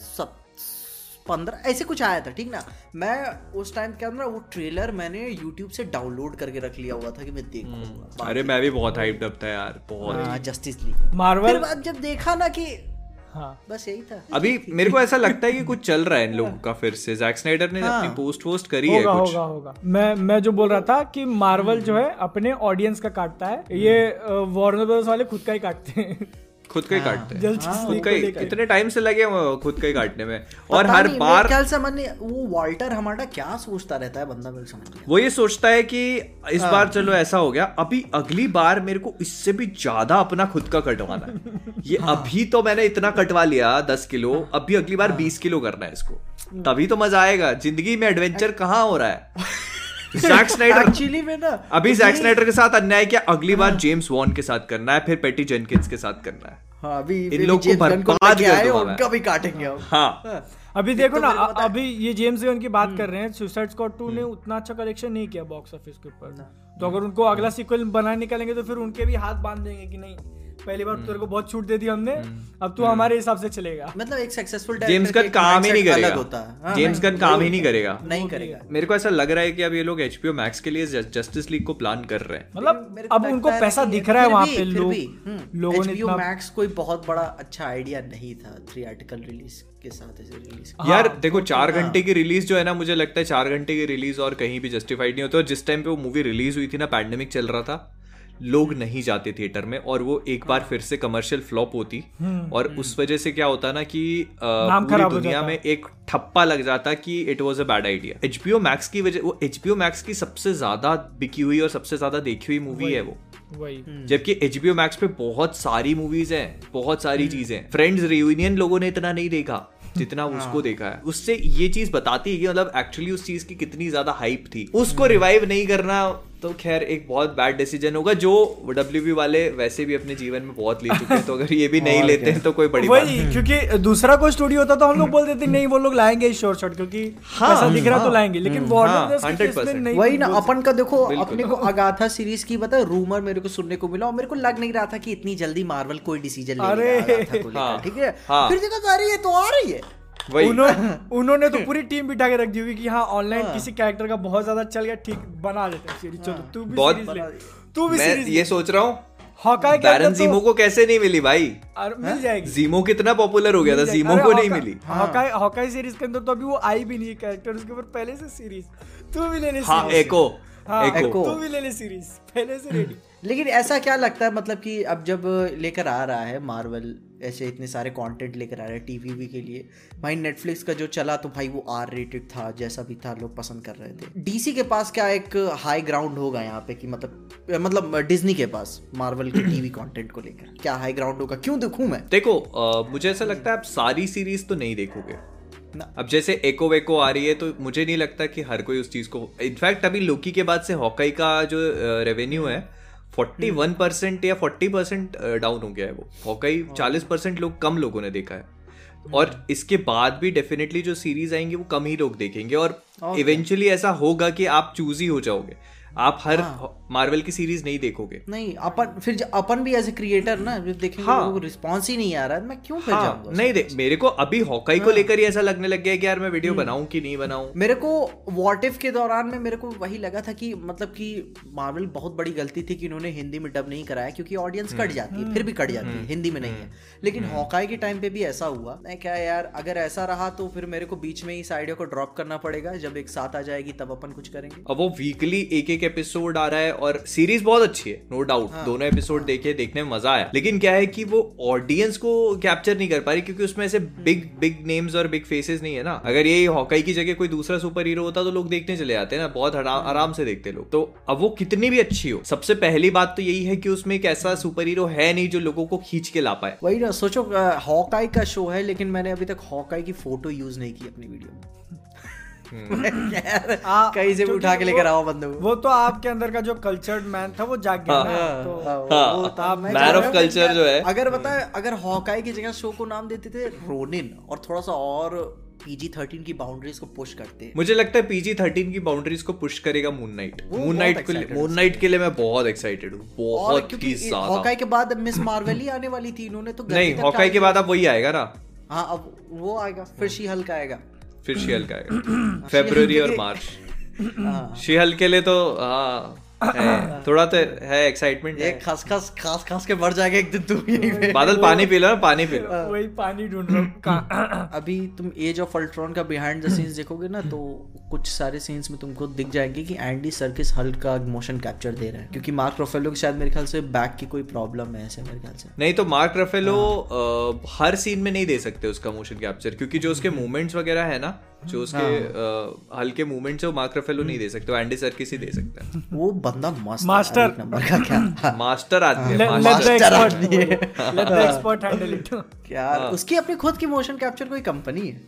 पंद्रह ऐसे कुछ आया था ठीक ना? मैं उस टाइम क्या ना वो ट्रेलर मैंने यूट्यूब से डाउनलोड करके रख लिया हुआ था कि मैं देखूँगा अरे मैं भी बहुत हाइप्ड अप था यार बहुत। जस्टिस लीग मार्वल फिर बाद जब देखा ना कि हाँ। बस यही था। अभी मेरे को ऐसा लगता है कि कुछ चल रहा है इन लोगों का फिर से। जैक स्नाइडर ने हाँ। अपनी पोस्ट वोस्ट करी होगा, है कुछ। होगा होगा। मैं मैं जो बोल रहा था कि मार्वल जो है अपने ऑडियंस का काटता है ये वार्नर ब्रदर्स वाले खुद का ही काटते हैं। खुद का ही काटते हैं। खुद का ही इतने टाइम से लगे खुद का ही काटने में। और हर बार ख्याल से मैंने वो वाल्टर हमारा क्या सोचता रहता है बंदा मेरे समझ वो ये सोचता है कि इस हाँ। बार चलो ऐसा हो गया अभी अगली बार मेरे को इससे भी ज़्यादा अपना खुद का कटवाना है। ये हाँ। अभी तो मैंने इतना कटवा लिया दस किलो अभी अगली बार बीस किलो करना है इसको। तभी तो मज़ा आएगा। ज़िंदगी में एडवेंचर कहाँ हो रहा है? जैक स्नाइडर एक्चुअली में ना अभी जैक स्नाइडर के साथ अन्याय किया अगली बार जेम्स वॉन के साथ करना है फिर पेटी जेनकिंस के साथ करना है। हाँ अभी इन लोग को जेम्स गन को बर्बाद कर आए, उनका भी काटेंगे हम। हाँ। अभी देखो तो ना पता है। अभी ये जेम्स गन की हम्म। बात कर रहे हैं सुसाइड स्क्वाड 2 ने उतना अच्छा कलेक्शन नहीं किया बॉक्स ऑफ़िस के ऊपर। तो अगर उनको अगला सीक्वल बनाने निकालेंगे तो फिर उनके भी हाथ बाँध देंगे कि नहीं। पहली बार तो तेरे को बहुत छूट दे दी हमने हम्म। अब तू हमारे हिसाब से चलेगा। मतलब एक सक्सेसफुल जेम्स गन काम ही नहीं करेगा। होता है। हाँ, जेम्स गन काम ही नहीं करेगा। नहीं करेगा। मेरे को ऐसा लग रहा है कि अब ये लोग एचपीओ मैक्स के लिए जस्टिस लीग को प्लान कर रहे हैं। मतलब अब उनको पैसा दिख रहा है वहाँ पे लोग हम्म, लोगों ने मैक्स कोई बहुत बड़ा अच्छा आइडिया नहीं था थिएट्रिकल रिलीज़ के साथ ऐसे रिलीज़ यार हाँ, देखो चार घंटे की रिलीज़ जो है ना मुझे लगता है चार घंटे की रिलीज़ और कहीं भी जस्टिफाइड नहीं होती। और जिस टाइम पे वो मूवी रिलीज़ हुई थी ना पैंडेमिक चल रहा था लोग नहीं जाते थिएटर में और वो एक बार फिर से कमर्शियल फ्लॉप होती। और उस वजह से क्या होता ना कि हम्म। पूरी दुनिया में एक ठप्पा लग जाता कि it was a bad idea HBO Max की वजह वो एचपीओ मैक्स की सबसे ज़्यादा बिकी हुई और सबसे ज़्यादा देखी हुई मूवी है वो। वही। हम्म। जबकि एचबीओ मैक्स पे बहुत सारी मूवीज़ हैं बहुत सारी हम्म। चीज़ें। फ्रेंड्स रियूनियन लोगों ने इतना नहीं देखा जितना हाँ। उसको देखा है। उससे ये चीज़ बताती है कि मतलब एक्चुअली उस चीज़ की कितनी ज़्यादा हाइप थी। उसको रिवाइव नहीं करना तो खैर एक बहुत बैड डिसीज़न होगा जो डब्ल्यू वाले वैसे भी अपने जीवन में बहुत ले चुके हैं तो अगर ये भी नहीं लेते हैं तो कोई बड़ी बात वही क्योंकि दूसरा कोई स्टूडियो होता तो हम लोग बोल देते नहीं वो लोग लाएँगे शॉर्ट शॉट क्योंकि हाँ, पैसा दिख रहा तो हाँ, लाएँगे लेकिन हाँ, वार्नर ब्रदर्स के केस में 100% नहीं वही ना अपन का देखो अपने को अगाथा सीरीज़ की पता रूमर मेरे को सुनने को मिला और मेरे को लग नहीं रहा था कि इतनी जल्दी मार्वल कोई डिसीज़न ले हाँ, ठीक है? हाँ। फिर देखा अरे ये तो आ रही है। वही। उन्होंने उन्होंने तो पूरी टीम बिठा के रख दी होगी कि हाँ ऑनलाइन किसी कैरेक्टर का बहुत ज़्यादा चल गया ठीक बना लेते हैं सीरीज़ चलो तू भी बहुत सीरीज़ तू भी मैं सीरीज़ ये सोच रहा हूँ हॉकाई बैरन जीमो तो को कैसे नहीं मिली भाई? मिल जाएगी। जीमो कितना पॉपुलर हो गया था जीमो को नहीं मिली। हॉकाई हॉकाई सीरीज़ के अंदर तो अभी वो आई भी नहीं है कैरेक्टर उसके ऊपर पहले से सीरीज़ तू भी ले ले हाँ एको हाँ एको। तू भी ले ले सीरीज़ पहले से रेडी लेकिन ऐसा क्या लगता है मतलब कि अब जब लेकर आ रहा है मार्वल ऐसे इतने सारे कंटेंट लेकर आ रहा है टीवी के लिए। भाई नेटफ्लिक्स का जो चला तो भाई वो आर रेटेड था जैसा भी था लोग पसंद कर रहे थे। डीसी के पास क्या एक हाई ग्राउंड होगा यहाँ पे कि मतलब मतलब डिज्नी के पास मार्वल के टीवी कंटेंट को लेकर। क्या हाई ग्राउंड होगा? क्यों देखूँ मैं? देखो अ, मुझे ऐसा लगता है आप सारी सीरीज़ तो नहीं देखोगे। ना। अब जैसे एको वेको आ रही है तो मुझे नहीं लगता कि हर कोई उस चीज़ को इनफैक्ट अभी लोकी के बाद से हॉकाई का जो रेवेन्यू है फोर्टी वन परसेंट या फोर्टी परसेंट डाउन हो गया है वो। हॉकाई चालीस परसेंट लोग कम लोगों ने देखा है। और इसके बाद भी डेफिनेटली जो सीरीज़ आएँगी वो कम ही लोग देखेंगे। और इवेंचुअली ऐसा होगा कि आप चूज़ ही हो जाओगे। आप हर मार्वल की सीरीज़ नहीं देखोगे। नहीं अपन फिर अपन भी एज ए क्रिएटर ना जब देखेंगे हाँ। लोगों को रिस्पॉन्स ही नहीं आ रहा है मैं क्यों फिर हाँ, जाऊँगा नहीं देख मेरे को अभी हॉकाई हाँ, को लेकर ही ऐसा लगने लग गया कि यार मैं वीडियो बनाऊँ कि नहीं बनाऊँ। मेरे को वॉट इफ़ के दौरान में मेरे को वही लगा था कि मतलब कि मार्वल बहुत बड़ी गलती थी कि इन्होंने हिंदी में डब नहीं कराया क्योंकि ऑडियंस कट जाती है फिर भी कट जाती है हिंदी में नहीं है। लेकिन हॉकाई के टाइम पे भी ऐसा हुआ। मैं क्या यार अगर ऐसा रहा तो फिर मेरे को बीच में ही इस आइडिया को ड्रॉप करना पड़ेगा जब एक साथ आ जाएगी तब अपन कुछ करेंगे। अब वो वीकली एक एक एपिसोड आ रहा है और सीरीज़ बहुत अच्छी है नो डाउट हाँ। दोनों एपिसोड हाँ, देखे देखने में मज़ा आया. लेकिन क्या है कि वो ऑडियंस को कैप्चर नहीं कर पा रही क्योंकि उसमें ऐसे बिग बिग नेम्स और बिग फेसेस नहीं है ना. अगर ये हॉकाई की जगह कोई दूसरा सुपर हीरो होता तो लोग देखने चले जाते हैं ना बहुत हाँ। आराम से देखते लोग. तो अब वो कितनी भी अच्छी हो सबसे पहली बात तो यही है कि उसमें एक ऐसा सुपर हीरो है नहीं जो लोगों को खींच के ला पाए. वही ना सोचो हॉकाई का शो है लेकिन मैंने अभी तक हॉकाई की फ़ोटो यूज़ नहीं की अपनी वीडियो में. कहीं से भी उठा के लेकर आओ बंदे। वो तो आपके अंदर का जो कल्चर्ड मैन था वो जाग गया ना तो हाँ, हाँ, वो था, मैं man कह of रहा हूँ culture कि जो है। अगर बताए अगर हॉकाई की जगह शो को नाम देते थे रोनिन और थोड़ा सा और पीजी थर्टीन की बाउंड्रीज को पुश करते। हैं मुझे लगता है पीजी थर्टीन की बाउंड्रीज को पुश करेगा मून नाइट मून नाइट के लिए मून नाइट के लिए मैं बहुत एक्साइटेड हूँ। बहुत ही ज़्यादा। हॉकाई के बाद मिस मार्वल ही आने वाली थी इन्होंने तो नहीं हॉकाई के बाद अब वही आएगा ना। हाँ अब वो आएगा फिर शी हल्क आएगा। फिर शिहल का आएगा फेब्रुवरी और मार्च। शीहल शिहल के लिए तो हाँ। है, थोड़ा तो है एक्साइटमेंट ये खस खस खास खास के मर जाएगा एक दिन तुम यहीं पे। बादल पानी पी लो पानी पी लो। वही पानी ढूंढ रहा अभी तुम एज ऑफ़ अल्ट्रॉन का बिहाइंड द सीन्स देखोगे ना तो कुछ सारे सीन्स में तुमको दिख जाएँगे कि एंडी सर्किस हल्क का मोशन कैप्चर दे रहे हैं। क्योंकि मार्क रफेलो के शायद मेरे ख्याल से बैक की कोई प्रॉब्लम है ऐसे मेरे ख्याल से। नहीं तो मार्क रफेलो हर सीन में नहीं दे सकते उसका मोशन कैप्चर क्योंकि जो उसके मूवमेंट्स वगैरह है ना जो उसके अ, हल्के मूवमेंट से वो मार्क रफेलो नहीं दे सकते वो एंडी सर्किस ही दे सकता है। वो बंदा. है, एक नंबर का क्या? मास्टर आदमी है मास्टर आदमी है। let the expert handle it. क्या? हाँ। उसकी अपनी खुद की मोशन कैप्चर कोई कंपनी है?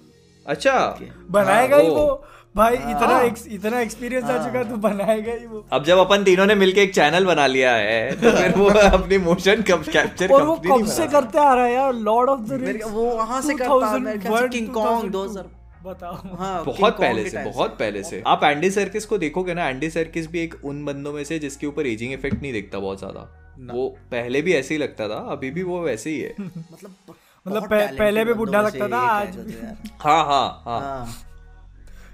अच्छा। बनाएगा ही वो। वो। भाई इतना ex- इतना एक्सपीरियंस आ चुका है तो बनाएगा ही वो। अब जब अपन तीनों ने मिलके एक चैनल बना लिया है तो फिर वो अपनी मोशन कब कैप्चर और वो कब से करते आ रहा है यार? लॉर्ड ऑफ़ द मेरे- वो वहाँ से करता है, मेरे ख्याल से King Kong 2000 बताओ। हाँ बहुत पहले से बहुत पहले से। आप एंडी सर्किस को देखोगे ना एंडी सर्किस भी एक उन बंदों में से जिसके ऊपर एजिंग इफ़ेक्ट नहीं दिखता बहुत ज़्यादा। वो पहले भी ऐसे ही लगता था अभी भी वो वैसे ही है। मतलब मतलब पहले भी बुढ़ा लगता था, आज। तो। हाँ हाँ हाँ। हाँ।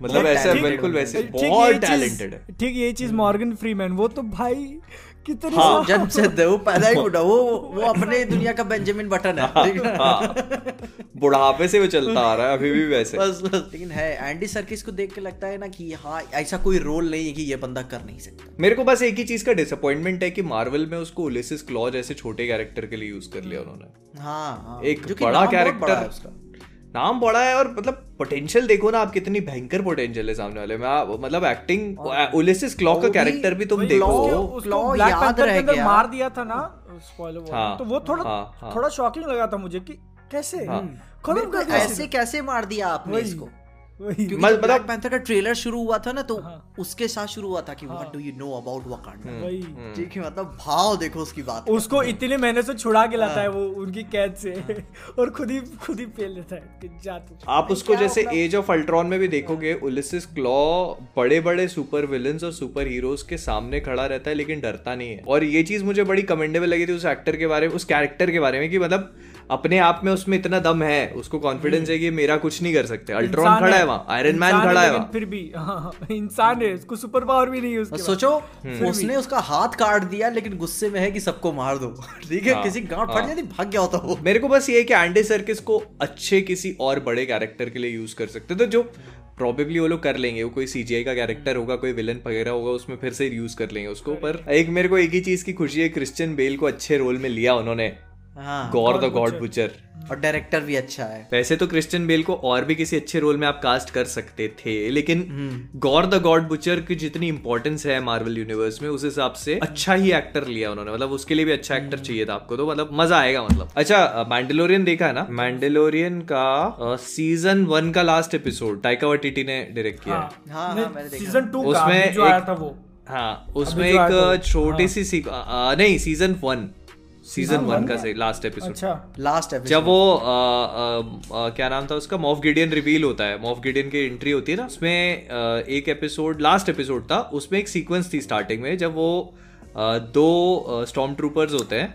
मतलब ऐसे बिल्कुल वैसे बहुत टैलेंटेड है। ठीक ये चीज़ मॉर्गन फ्रीमैन वो तो भाई कितने हाँ, जन्म से थे, वो पैदा ही बुढ़ा वो वो अपने दुनिया का बेंजामिन बटन है। ठीक है? हाँ। बुढ़ापे से वो चलता आ रहा है अभी भी वैसे। बस बस लेकिन है एंडी सर्किस को देख के लगता है ना कि हाँ ऐसा कोई रोल नहीं है कि ये बंदा कर नहीं सकता। मेरे को बस एक ही चीज़ का डिसअपॉइंटमेंट है कि मार्वल में उसको उलिसिस क्लॉ जैसे छोटे कैरेक्टर के लिए यूज़ कर लिया उन्होंने। हाँ हाँ। एक बड़ा कैरेक्टर उसका। नाम बड़ा है और मतलब पोटेंशियल देखो ना आप कितनी भयंकर पोटेंशियल है सामने वाले में। आप मतलब एक्टिंग ओलिसिस क्लॉ का कैरेक्टर भी तुम देखो। याद रह गया। मार दिया था ना? स्पॉइलर हाँ, तो वो थोड़ा हाँ, हाँ। थोड़ा शॉकिंग लगा था मुझे कि कैसे? हाँ। खत्म कर दिया ऐसे कैसे मार दिया आपने इसको? मतलब- ब्लैक पैंथर का ट्रेलर शुरू हुआ था ना तो हाँ। उसके साथ शुरू हुआ था कि what do you know about Wakanda ठीक है मतलब भाव देखो उसकी बात उसको इतने महीने से छुड़ा के लाता है वो उनकी कैद से। और खुद ही खुद ही फेल लेता है कि जा तू। आप उसको जैसे एज ऑफ़ अल्ट्रॉन में भी देखोगे उलिसिस क्लॉ बड़े बड़े सुपर विलन्स और सुपर हीरोज के सामने खड़ा रहता है लेकिन डरता नहीं है। और ये चीज़ मुझे बड़ी कमेंडेबल लगी थी उस एक्टर के बारे में उस कैरेक्टर के बारे में कि मतलब अपने आप में उसमें इतना दम है उसको कॉन्फिडेंस है कि मेरा कुछ नहीं कर सकते। अल्ट्रॉन खड़ा है वहाँ आयरन मैन खड़ा है फिर भी हाँ, इंसान है उसको सुपर पावर भी नहीं है उसके सोचो हम्म। उसने उसका हाथ काट दिया लेकिन गुस्से में है कि सबको मार दो। ठीक है हाँ, किसी गांठ हाँ। फट जाती भाग गया होता वो। मेरे को बस ये है कि एंडी सर्किस को अच्छे किसी और बड़े कैरेक्टर के लिए यूज़ कर सकते तो जो प्रॉबेबली वो लोग कर लेंगे वो कोई सीजीआई का कैरेक्टर होगा कोई विलन वगैरह होगा उसमें फिर से यूज़ कर लेंगे उसको। पर एक मेरे को एक ही चीज़ की खुशी है क्रिश्चियन बेल को अच्छे रोल में लिया उन्होंने। हाँ गॉर द गॉड बुचर और डायरेक्टर भी अच्छा है। वैसे तो क्रिश्चियन बेल को और भी किसी अच्छे रोल में आप कास्ट कर सकते थे लेकिन गौर द गॉड बुचर की जितनी इंपॉर्टेंस है मार्वल यूनिवर्स में उस हिसाब से अच्छा ही एक्टर लिया उन्होंने। मतलब उसके लिए भी अच्छा एक्टर हम्म। चाहिए था आपको तो मतलब मज़ा आएगा मतलब। अच्छा मैंडलोरियन देखा है ना? मैंडलोरियन का सीज़न वन का लास्ट एपिसोड टाइका वाटिटी ने डायरेक्ट किया है हाँ, हाँ। सीज़न टू उसमें हाँ उसमें। एक छोटी हाँ। सी सीक- आ, नहीं सीज़न वन सीज़न वन का सही लास्ट एपिसोड अच्छा। लास्ट एपिसोड जब वो आ, आ, आ, क्या नाम था उसका? मॉफ गिडियन रिवील होता है। मॉफ गिडियन की एंट्री होती है ना उसमें आ, एक एपिसोड लास्ट एपिसोड था उसमें एक सीक्वेंस थी स्टार्टिंग में जब वो दो स्टॉर्म ट्रूपर्स होते हैं।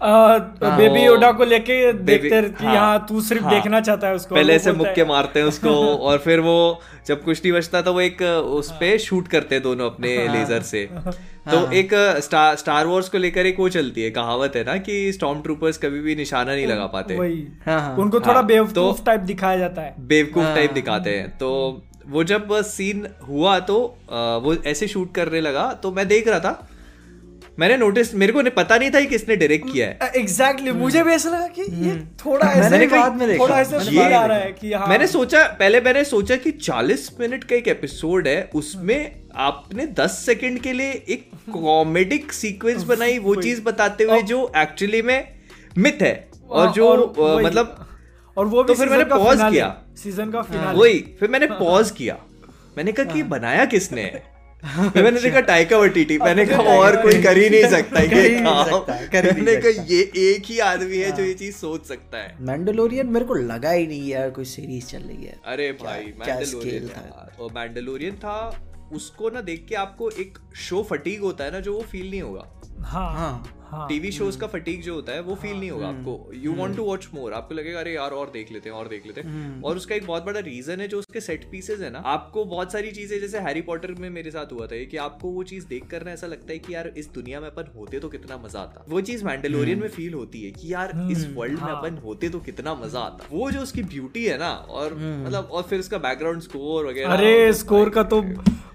बेबी योडा को लेके देखते कि हाँ, हाँ तू सिर्फ़ हाँ। देखना चाहता है उसको पहले से मुक्के है, मारते हैं उसको और फिर वो जब कुछ नहीं बचता तो वो एक उस पे शूट करते हैं दोनों अपने लेजर से। तो एक स्टार स्टार वॉर्स को लेकर एक वो चलती है कहावत है ना कि स्टॉम ट्रूपर्स कभी भी निशाना नहीं लगा पाते। हाँ, हाँ। उनको थोड़ा हाँ, बेवकूफ़ तो- टाइप दिखाया जाता है। बेवकूफ़ टाइप दिखाते हैं। तो वो जब सीन हुआ तो वो ऐसे शूट करने लगा तो मैं देख रहा था मैंने नोटिस मेरे को पता नहीं था कि किसने डायरेक्ट किया है। एग्जैक्टली exactly, मुझे भी ऐसा लगा कि ये थोड़ा ऐसे मैंने बाद में देखा। थोड़ा ऐसे बाद आ रहा है कि हाँ। मैंने सोचा पहले मैंने सोचा कि 40 मिनट का एक एपिसोड है उसमें आपने 10 सेकंड के लिए एक कॉमेडिक सीक्वेंस बनाई वो चीज़ बताते हुए जो एक्चुअली में मिथ है और जो मतलब और वो भी तो फिर मैंने finale, किया। सीज़न का फिनाले वही फिर मैंने पॉज किया। मैंने कहा कि बनाया किसने? है मैंने देखा टाइका वटीटी मैंने कहा और कोई कर ही नहीं सकता ये ही मैंने कहा ये एक ही आदमी है जो ये चीज़ सोच सकता है। मैंडलोरियन मेरे को लगा ही नहीं यार कोई सीरीज़ चल रही है। अरे भाई मैंडलोरियन था? और मैंडलोरियन था उसको ना देख के आपको एक शो फटीक होता है ना जो वो फील नहीं होगा। हाँ हाँ। हाँ। टीवी शोज़ का फटीक जो होता है वो फील नहीं होगा आपको। You want to watch more आपको लगेगा अरे यार और देख लेते हैं और देख लेते हैं। और उसका एक बहुत बड़ा रीजन है जो उसके सेट पीसेस है ना आपको बहुत सारी चीज़ें जैसे हैरी पॉटर में मेरे साथ हुआ था कि आपको वो चीज़ देख कर ऐसा लगता है कि यार इस दुनिया में अपन होते तो कितना मज़ा आता। वो चीज़ मैंडलोरियन में फील होती है कि यार इस वर्ल्ड में अपन होते तो कितना मज़ा आता। वो जो उसकी ब्यूटी है ना और मतलब और फिर उसका बैकग्राउंड स्कोर वगैरह अरे स्कोर का तो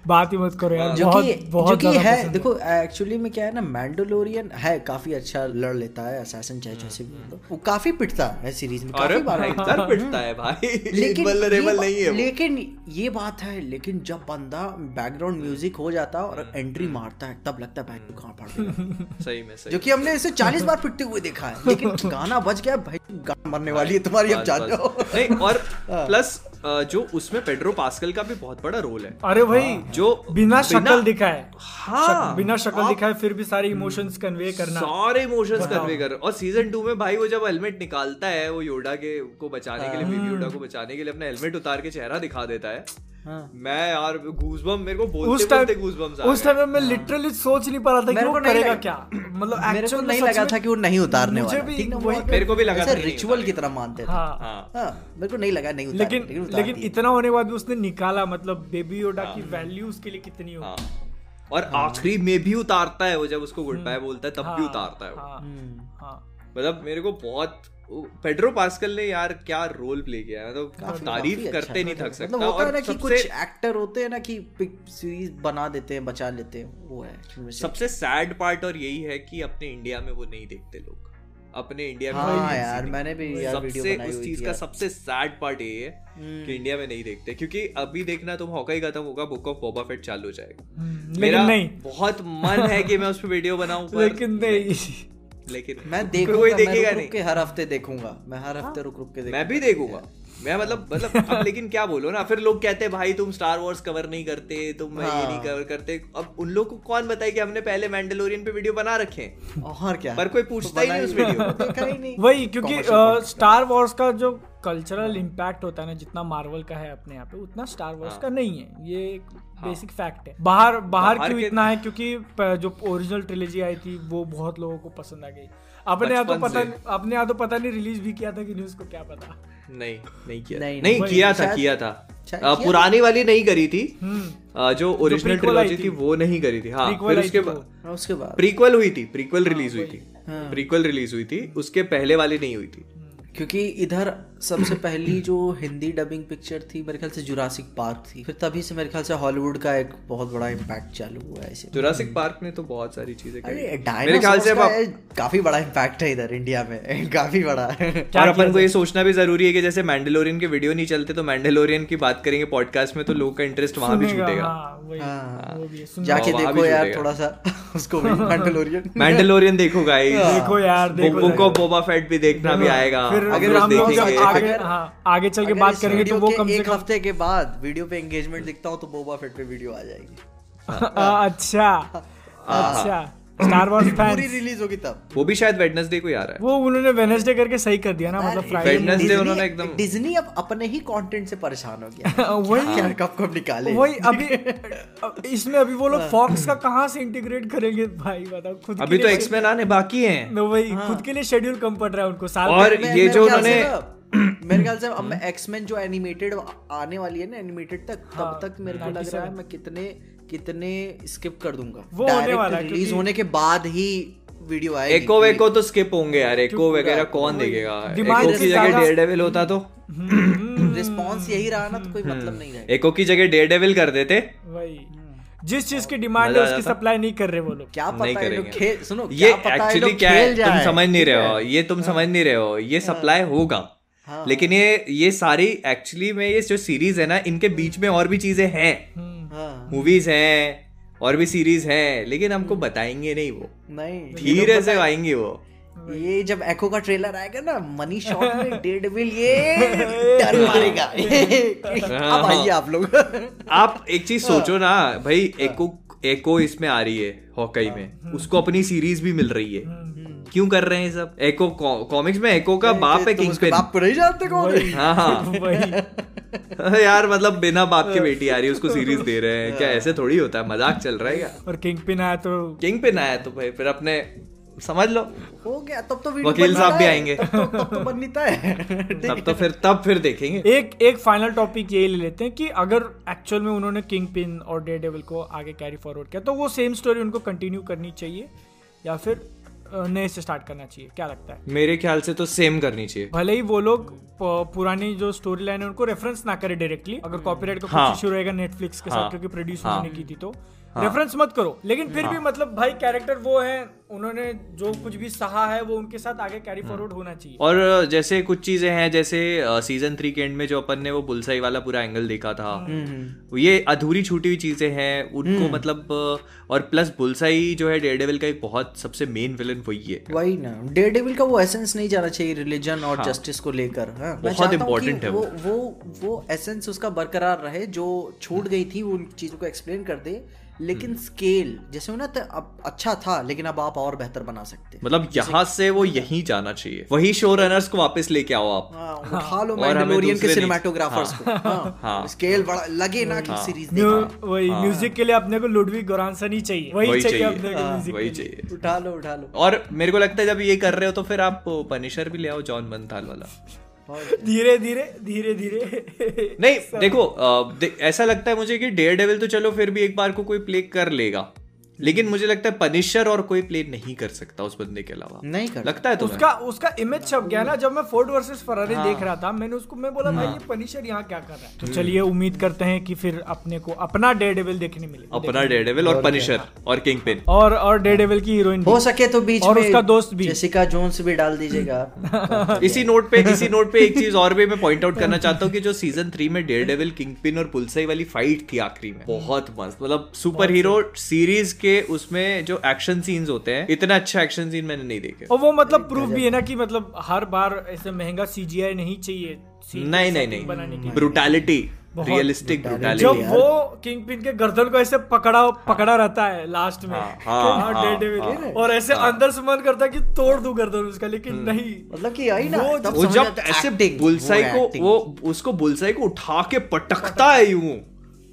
बात ही मत करो यार बहुत जो बहुत कि है देखो एक्चुअली में क्या है ना मैंडोलोरियन है काफ़ी अच्छा लड़ लेता है असैसिन चाहे जैसे भी हो वो काफ़ी पिटता है सीरीज़ में काफ़ी बार। भाई पिटता है। पिटता है भाई। लेकिन ये नहीं है लेकिन ये बात है लेकिन जब बंदा बैकग्राउंड म्यूज़िक हो जाता है और एंट्री मारता है तब लगता है बैक टू कहाँ पड़ गया सही में सही जो कि हमने इसे चालीस बार पिटते हुए देखा है लेकिन गाना बज गया भाई गाना मरने वाली है तुम्हारी अब जान जाओ। नहीं और प्लस जो उसमें पेड्रो पास्कल का भी बहुत बड़ा रोल है। अरे भाई जो बिना शक्ल दिखाए। हाँ शक- बिना शक्ल दिखा दिखाए फिर भी सारे इमोशंस कन्वे करना। सारे इमोशंस कन्वे कर और सीज़न टू में भाई वो जब हेलमेट निकालता है वो योडा के को बचाने के लिए योडा को बचाने के लिए अपना हेलमेट उतार के चेहरा दिखा देता है। हाँ। मैं यार गूजबम मेरे को बोलते उस बोलते टाइम गूजबम्स उस टाइम में मैं लिटरली सोच नहीं पा रहा था कि वो करेगा क्या। मतलब मेरे को नहीं लगा था कि वो नहीं उतारने वाला। ठीक ना वही- मेरे को भी लगा था कि रिचुअल की तरह मानते थे। हाँ। हाँ। हाँ मेरे को नहीं लगा नहीं उतार लेकिन लेकिन इतना होने के बाद भी उसने निकाला मतलब बेबी योडा की वैल्यू उसके लिए कितनी हो। हाँ। और आखिरी में भी उतारता है वो जब उसको गुड बाय बोलता है तब भी हाँ, उतारता है वो। हाँ, हम्म। हाँ। मतलब मेरे को बहुत पेड्रो पास्कल ने यार क्या रोल प्ले किया है? मतलब काफी- तारीफ़ करते अच्छा नहीं थक सकता मतलब होता है और ना कि कुछ एक्टर होते हैं ना कि सीरीज़ बना देते हैं बचा लेते हैं वो है सबसे सैड पार्ट और यही है कि अपने इंडिया में वो नहीं देखते लोग। अपने इंडिया में हाँ यार मैंने भी यार वीडियो सबसे बनाई उस चीज़ का सबसे सैड पार्ट ये है हम्म। कि इंडिया में नहीं देखते। क्योंकि अभी देखना तुम हॉका ही खत्म होगा बुक ऑफ़ बोबा फेट चालू हो जाएगा। हम्म, मेरा नहीं। बहुत मन है कि मैं उस पर वीडियो बनाऊँ लेकिन नहीं। लेकिन मैं कोई देखूँगा मैं देखेगा रुक नहीं। रुक के हर हफ़्ते देखूँगा। मैं हर हफ़्ते रुक रुक के मैं भी देखूँगा। मैं मतलब मतलब अब लेकिन क्या बोलो ना फिर लोग कहते हैं भाई तुम स्टार वॉर्स कवर नहीं करते तुम हाँ। ये नहीं हाँ। कवर करते। अब उन लोग को कौन बताए कि हमने पहले मैंडलोरियन पे वीडियो बना रखे और क्या? पर कोई पूछता ही नहीं उस वीडियो को। नहीं। वही क्योंकि स्टार वॉर्स का जो कल्चरल इम्पैक्ट होता है ना जितना मार्वल का है अपने यहाँ पे उतना स्टार वॉर्स का नहीं है। ये एक बेसिक फैक्ट है। बाहर बाहर बाहर क्यों इतना है? क्योंकि जो ओरिजिनल ट्रिलॉजी आई थी वो बहुत लोगों को पसंद आ गई। अपने यहाँ तो पता अपने यहाँ तो पता नहीं रिलीज़ भी किया था कि न्यूज़ को क्या पता। नहीं नहीं किया नहीं, नहीं, किया था किया था। आ, पुरानी वाली नहीं करी थी। आ, जो ओरिजिनल prequel ट्रिलॉजी थी। वो नहीं करी थी। हाँ Prequel फिर उसके बाद हाँ, उसके बाद। प्रीक्वल हुई थी प्रीक्वल रिलीज़ हुई थी। हाँ। प्रीक्वल रिलीज़ हुई थी उसके पहले वाली नहीं हुई थी। क्योंकि इधर सबसे पहली जो हिंदी डबिंग पिक्चर थी मेरे ख्याल से जुरासिक पार्क थी। फिर तभी से मेरे ख्याल से हॉलीवुड का एक बहुत बड़ा इम्पैक्ट चालू हुआ है जुरासिक पार्क ने तो बहुत सारी चीज़ें मेरे ख्याल से आप- काफ़ी बड़ा इम्पैक्ट है इधर इंडिया में। काफ़ी बड़ा। और अपन को ये सोचना भी ज़रूरी है कि जैसे मैंडलोरियन के वीडियो नहीं चलते तो मैंडलोरियन की बात करेंगे पॉडकास्ट में तो लोग का इंटरेस्ट वहाँ भी छूटेगा। हाँ, वही, हाँ। वो भी है, सुन- जाके देखो यार थोड़ा सा उसको मैंडलोरियन मैंडलोरियन देखो गाइस देखो यार देखो बुक ऑफ़ बोबा फेट भी देखना भी आएगा। हम अगर हम लोग आगे हाँ, आगे चल के बात करेंगे तो वो कम से एक कम हफ़्ते के बाद वीडियो पे एंगेजमेंट दिखता हूँ तो बोबा फेट पे वीडियो आ जाएगी। अच्छा। अच्छा। स्टार वॉर्स पूरी रिलीज़ होगी तब। वो भी शायद वेडनेसडे को आ रहा है। वो उन्होंने वेनेसडे करके सही कर दिया ना मतलब फ्राइडे डिज्नी- उन्होंने एकदम- डिज्नी अब अपने ही कंटेंट से परेशान हो गया। वही। क्या कब कब निकाले। वही अभी इसमें अभी वो लोग फॉक्स का कहाँ से इंटीग्रेट करेंगे? भाई बताओ खुद अभी तो एक्समैन आने बाकी हैं। वही खुद के लिए शेड्यूल कम पड़ रहा है उनको साल और ये मेरे जो ख्याल उन्होंने- मेरे ख्याल से अब एक्समैन जो एनिमेटेड आने वाली है ना एनिमेटेड तक तब हाँ, तक मेरे को लग रहा है मैं कितने कितने स्किप कर दूँगा। वो होने वाला है, रिलीज़ क्योंकि- होने के बाद ही वीडियो आएगी। एको वेको तो स्किप होंगे यार एको वगैरह कौन देखेगा? दिमाग एको की जगह डेयर डेविल होता तो। हम्म, रिस्पॉन्स यही रहा ना तो कोई हम्म। मतलब नहीं रहेगा एको की जगह डेयर डेविल कर देते। वही। जिस चीज़ की डिमांड है उसकी सप्लाई नहीं कर रहे वो लोग। क्या पता है लोग करेंगे। सुनो ये है एक्चुअली क्या है तुम समझ नहीं रहे हो। ये तुम समझ नहीं रहे हो ये सप्लाई होगा। हाँ। लेकिन ये ये सारी एक्चुअली में ये जो सीरीज़ है ना इनके बीच में और भी चीज़ें हैं। हम्म। हाँ, मूवीज़ हैं और भी सीरीज़ हैं लेकिन हमको बताएँगे नहीं वो। नहीं। धीरे से आएँगे वो। ये जब एको का ट्रेलर आएगा ना मनी शॉट में डेडविल ये डर मारेगा। अब आइए आप लोग। आप एक चीज़ सोचो ना भाई एको एको इसमें आ रही है हॉकाई में। उसको अपनी सीरीज़ भी मिल रही है। क्यों कर रहे हैं सब? एको कॉमिक्स में एको का बाप है किंग उसके बाप को नहीं जानते कौन है? हाँ हाँ। यार मतलब बिना बाप की बेटी आ रही है उसको सीरीज़ दे रहे हैं। क्या ऐसे थोड़ी होता है? मज़ाक चल रहा है क्या? और किंग पिन आया तो किंग पे ना आया तो भाई फिर अपने समझ लो। हो गया तब तो वकील साहब भी आएँगे। तब तो, तब तो बनता है। तब तो फिर तब फिर देखेंगे। एक एक फाइनल टॉपिक ये ले लेते हैं कि अगर एक्चुअल में उन्होंने किंग पिन और डे डेविल को आगे कैरी फॉरवर्ड किया तो वो सेम स्टोरी उनको कंटिन्यू करनी चाहिए या फिर नए से स्टार्ट करना चाहिए क्या लगता है मेरे ख्याल से तो सेम करनी चाहिए भले ही वो लोग पुरानी जो स्टोरी लाइन है उनको रेफरेंस ना करे डायरेक्टली अगर कॉपीराइट का हाँ। कुछ इशू रहेगा नेटफ्लिक्स के हाँ। साथ क्योंकि प्रोड्यूस हाँ। की थी तो रेफरेंस मत करो। लेकिन फिर भी मतलब भाई कैरेक्टर वो है उन्होंने जो कुछ भी सहा है वो उनके साथ आगे कैरी फॉरवर्ड होना चाहिए। और जैसे कुछ चीज़ें हैं जैसे सीज़न थ्री के एंड में जो अपन ने वो बुलसाई वाला पूरा एंगल देखा था। ये अधूरी छूटी हुई चीज़ें हैं उनको मतलब और प्लस बुलसाई जो है डेयरडेविल का एक बहुत सबसे मेन विलन वही है। वही ना। डेडेविल का वो एसेंस नहीं जाना चाहिए रिलीजन और जस्टिस को लेकर हाँ, बहुत चाहता हूँ है वो। वो वो एसेंस उसका बरकरार रहे जो छूट गई थी उन चीज़ों को एक्सप्लेन कर दे। लेकिन स्केल जैसे हो ना तो अब अच्छा था लेकिन अब आप और बेहतर बना सकते। मतलब यहाँ से वो यहीं जाना चाहिए। वही शो रनर्स को वापस लेके आओ आप। हाँ, उठा लो मैंडलोरियन के दूसरे नहीं- को। हाँ, हाँ। स्केल बड़ा लगे ना कि सीरीज़ वही म्यूज़िक के लिए अपने को लुडविग गोरानसन ही चाहिए। वही चाहिए। अपने को हाँ, म्यूज़िक वही चाहिए। उठा लो उठा लो। और मेरे को लगता है जब ये कर रहे हो तो फिर आप पनिशर भी ले आओ जॉन बनथाल वाला। धीरे धीरे धीरे धीरे। नहीं देखो आ, दे, ऐसा लगता है मुझे कि डेयर डेविल तो चलो फिर भी एक बार को कोई प्ले कर लेगा। लेकिन मुझे लगता है पनिशर और कोई प्ले नहीं कर सकता उस बंदे के अलावा। नहीं कर लगता है तुम्हें? उसका उसका इमेज छप गया ना जब मैं फोर्ड वर्सेस फरारी हाँ। देख रहा था मैंने उसको मैं बोला भाई ये पनिशर यहाँ क्या कर रहा है? तो चलिए उम्मीद करते हैं कि फिर अपने को अपना डे डेविल देखने मिले। अपना डेयर डेविल और पनिशर और किंग पिन और और डे डेविल की हीरोइन हो सके तो बीच और उसका दोस्त भी। जेसिका जोन्स भी डाल दीजिएगा इसी नोट पे इसी नोट पे एक चीज़ और भी मैं पॉइंट आउट करना चाहता हूँ कि जो सीज़न थ्री में डेयर डेविल किंग पिन और पुलसई वाली फाइट थी आखिरी में बहुत मस्त। मतलब सुपर हीरो सीरीज़ के उसमें जो एक्शन सीन्स होते हैं इतना अच्छा एक्शन सीन मैंने नहीं देखे। और वो मतलब प्रूफ भी है ना कि मतलब हर बार ऐसे महँगा सीजीआई नहीं चाहिए नहीं नहीं के नहीं। ब्रुटैलिटी रियलिस्टिक जब वो किंग पिन के गर्दन को ऐसे पकड़ा पकड़ा रहता है लास्ट में। हाँ, हाँ, हाँ, हाँ, हाँ, और ऐसे अंदर से मन करता है कि तोड़ दू गर्दन उसका लेकिन हम्म। नहीं। मतलब कि आई ना वो जब ऐसे बुलसाई को वो उसको बुलसाई को उठा के पटकता है यूँ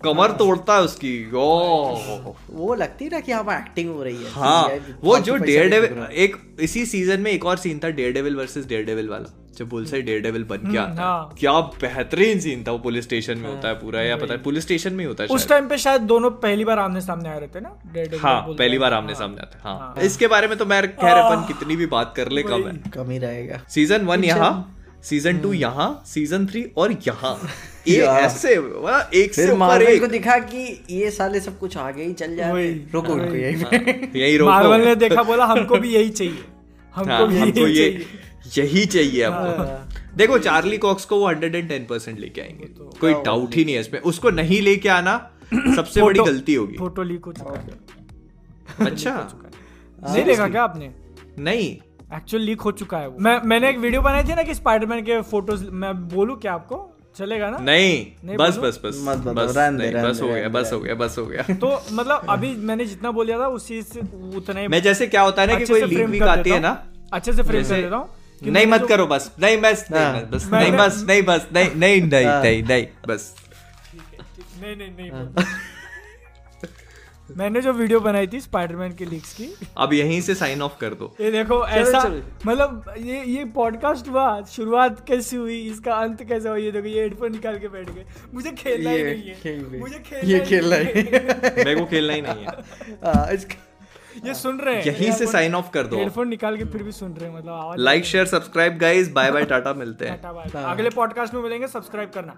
कमर तोड़ता है उसकी। ओ वो लगती है ना कि हाँ एक्टिंग हो रही है। हाँ वो जो डेयर डेविल एक इसी सीज़न में एक और सीन था Daredevil versus Daredevil वाला जब बुलसाई डेयर डेविल बन के आता है। क्या बेहतरीन सीन था वो पुलिस स्टेशन में होता है पूरा या पता है पुलिस स्टेशन में ही होता है उस टाइम पे शायद दोनों पहली बार आमने सामने आए रहते ना हाँ पहली बार आमने सामने आते है हाँ। इसके बारे में तो मैं खैर अपन कितनी भी बात कर ले कम है। कम ही रहेगा। सीज़न वन यहाँ। सीज़न। टू यहाँ सीज़न थ्री और यहाँ. ये ऐसे एक से ऊपर एक. को दिखा कि ये साले सब कुछ आगे ही चल जाए रुको उनको यही यही रोको. मार्वल ने देखा बोला हमको भी यही चाहिए। हमको हाँ, भी हमको ये यही चाहिए हाँ। हमको. देखो चार्ली कॉक्स को वो 110 परसेंट लेके आएँगे। तो कोई डाउट ही नहीं है इसमें। उसको नहीं लेके आना सबसे बड़ी गलती होगी। फ़ोटो लीक हो चुका अच्छा। नहीं देखा क्या आपने? नहीं। एक्चुअल लीक हो चुका है वो। मैं मैंने एक वीडियो बनाई थी ना कि स्पाइडरमैन के फ़ोटोज़ मैं बोलूँ क्या आपको? चलेगा ना? नहीं नहीं बस? बस बस। मत बस रहने दे, नहीं, रहने बस हो गया बस हो गया बस हो गया। तो मतलब अभी मैंने जितना बोल दिया था उसी से उतना ही मैं जैसे क्या होता है ना कि अच्छे कोई से लीक वीक आती है ना अच्छे से फ्रेम कर देता हूँ नहीं मत करो बस। नहीं बस नहीं हाँ। बस नहीं बस नहीं बस नहीं नहीं नहीं हाँ। नहीं बस। नहीं नहीं नहीं बोल। मैंने जो वीडियो बनाई थी स्पाइडरमैन के लीक्स की। अब यहीं से साइन ऑफ़ कर दो। ये देखो ऐसा मतलब ये ये पॉडकास्ट हुआ शुरुआत कैसी हुई इसका अंत कैसा हुआ ये देखो ये हेडफोन निकाल के बैठ गए। मुझे खेलना ही नहीं है। मुझे खेलना ये ही नहीं है। मेरे को खेलना ही नहीं है। हाँ, ये सुन रहे हैं। यहीं से साइन ऑफ़ कर दो। हेडफोन निकाल के फिर भी सुन रहे हैं मतलब like share subscribe guys bye bye Tata मिलते हैं। अगले पॉडकास्ट में मिलेंगे सब्सक्राइब करना।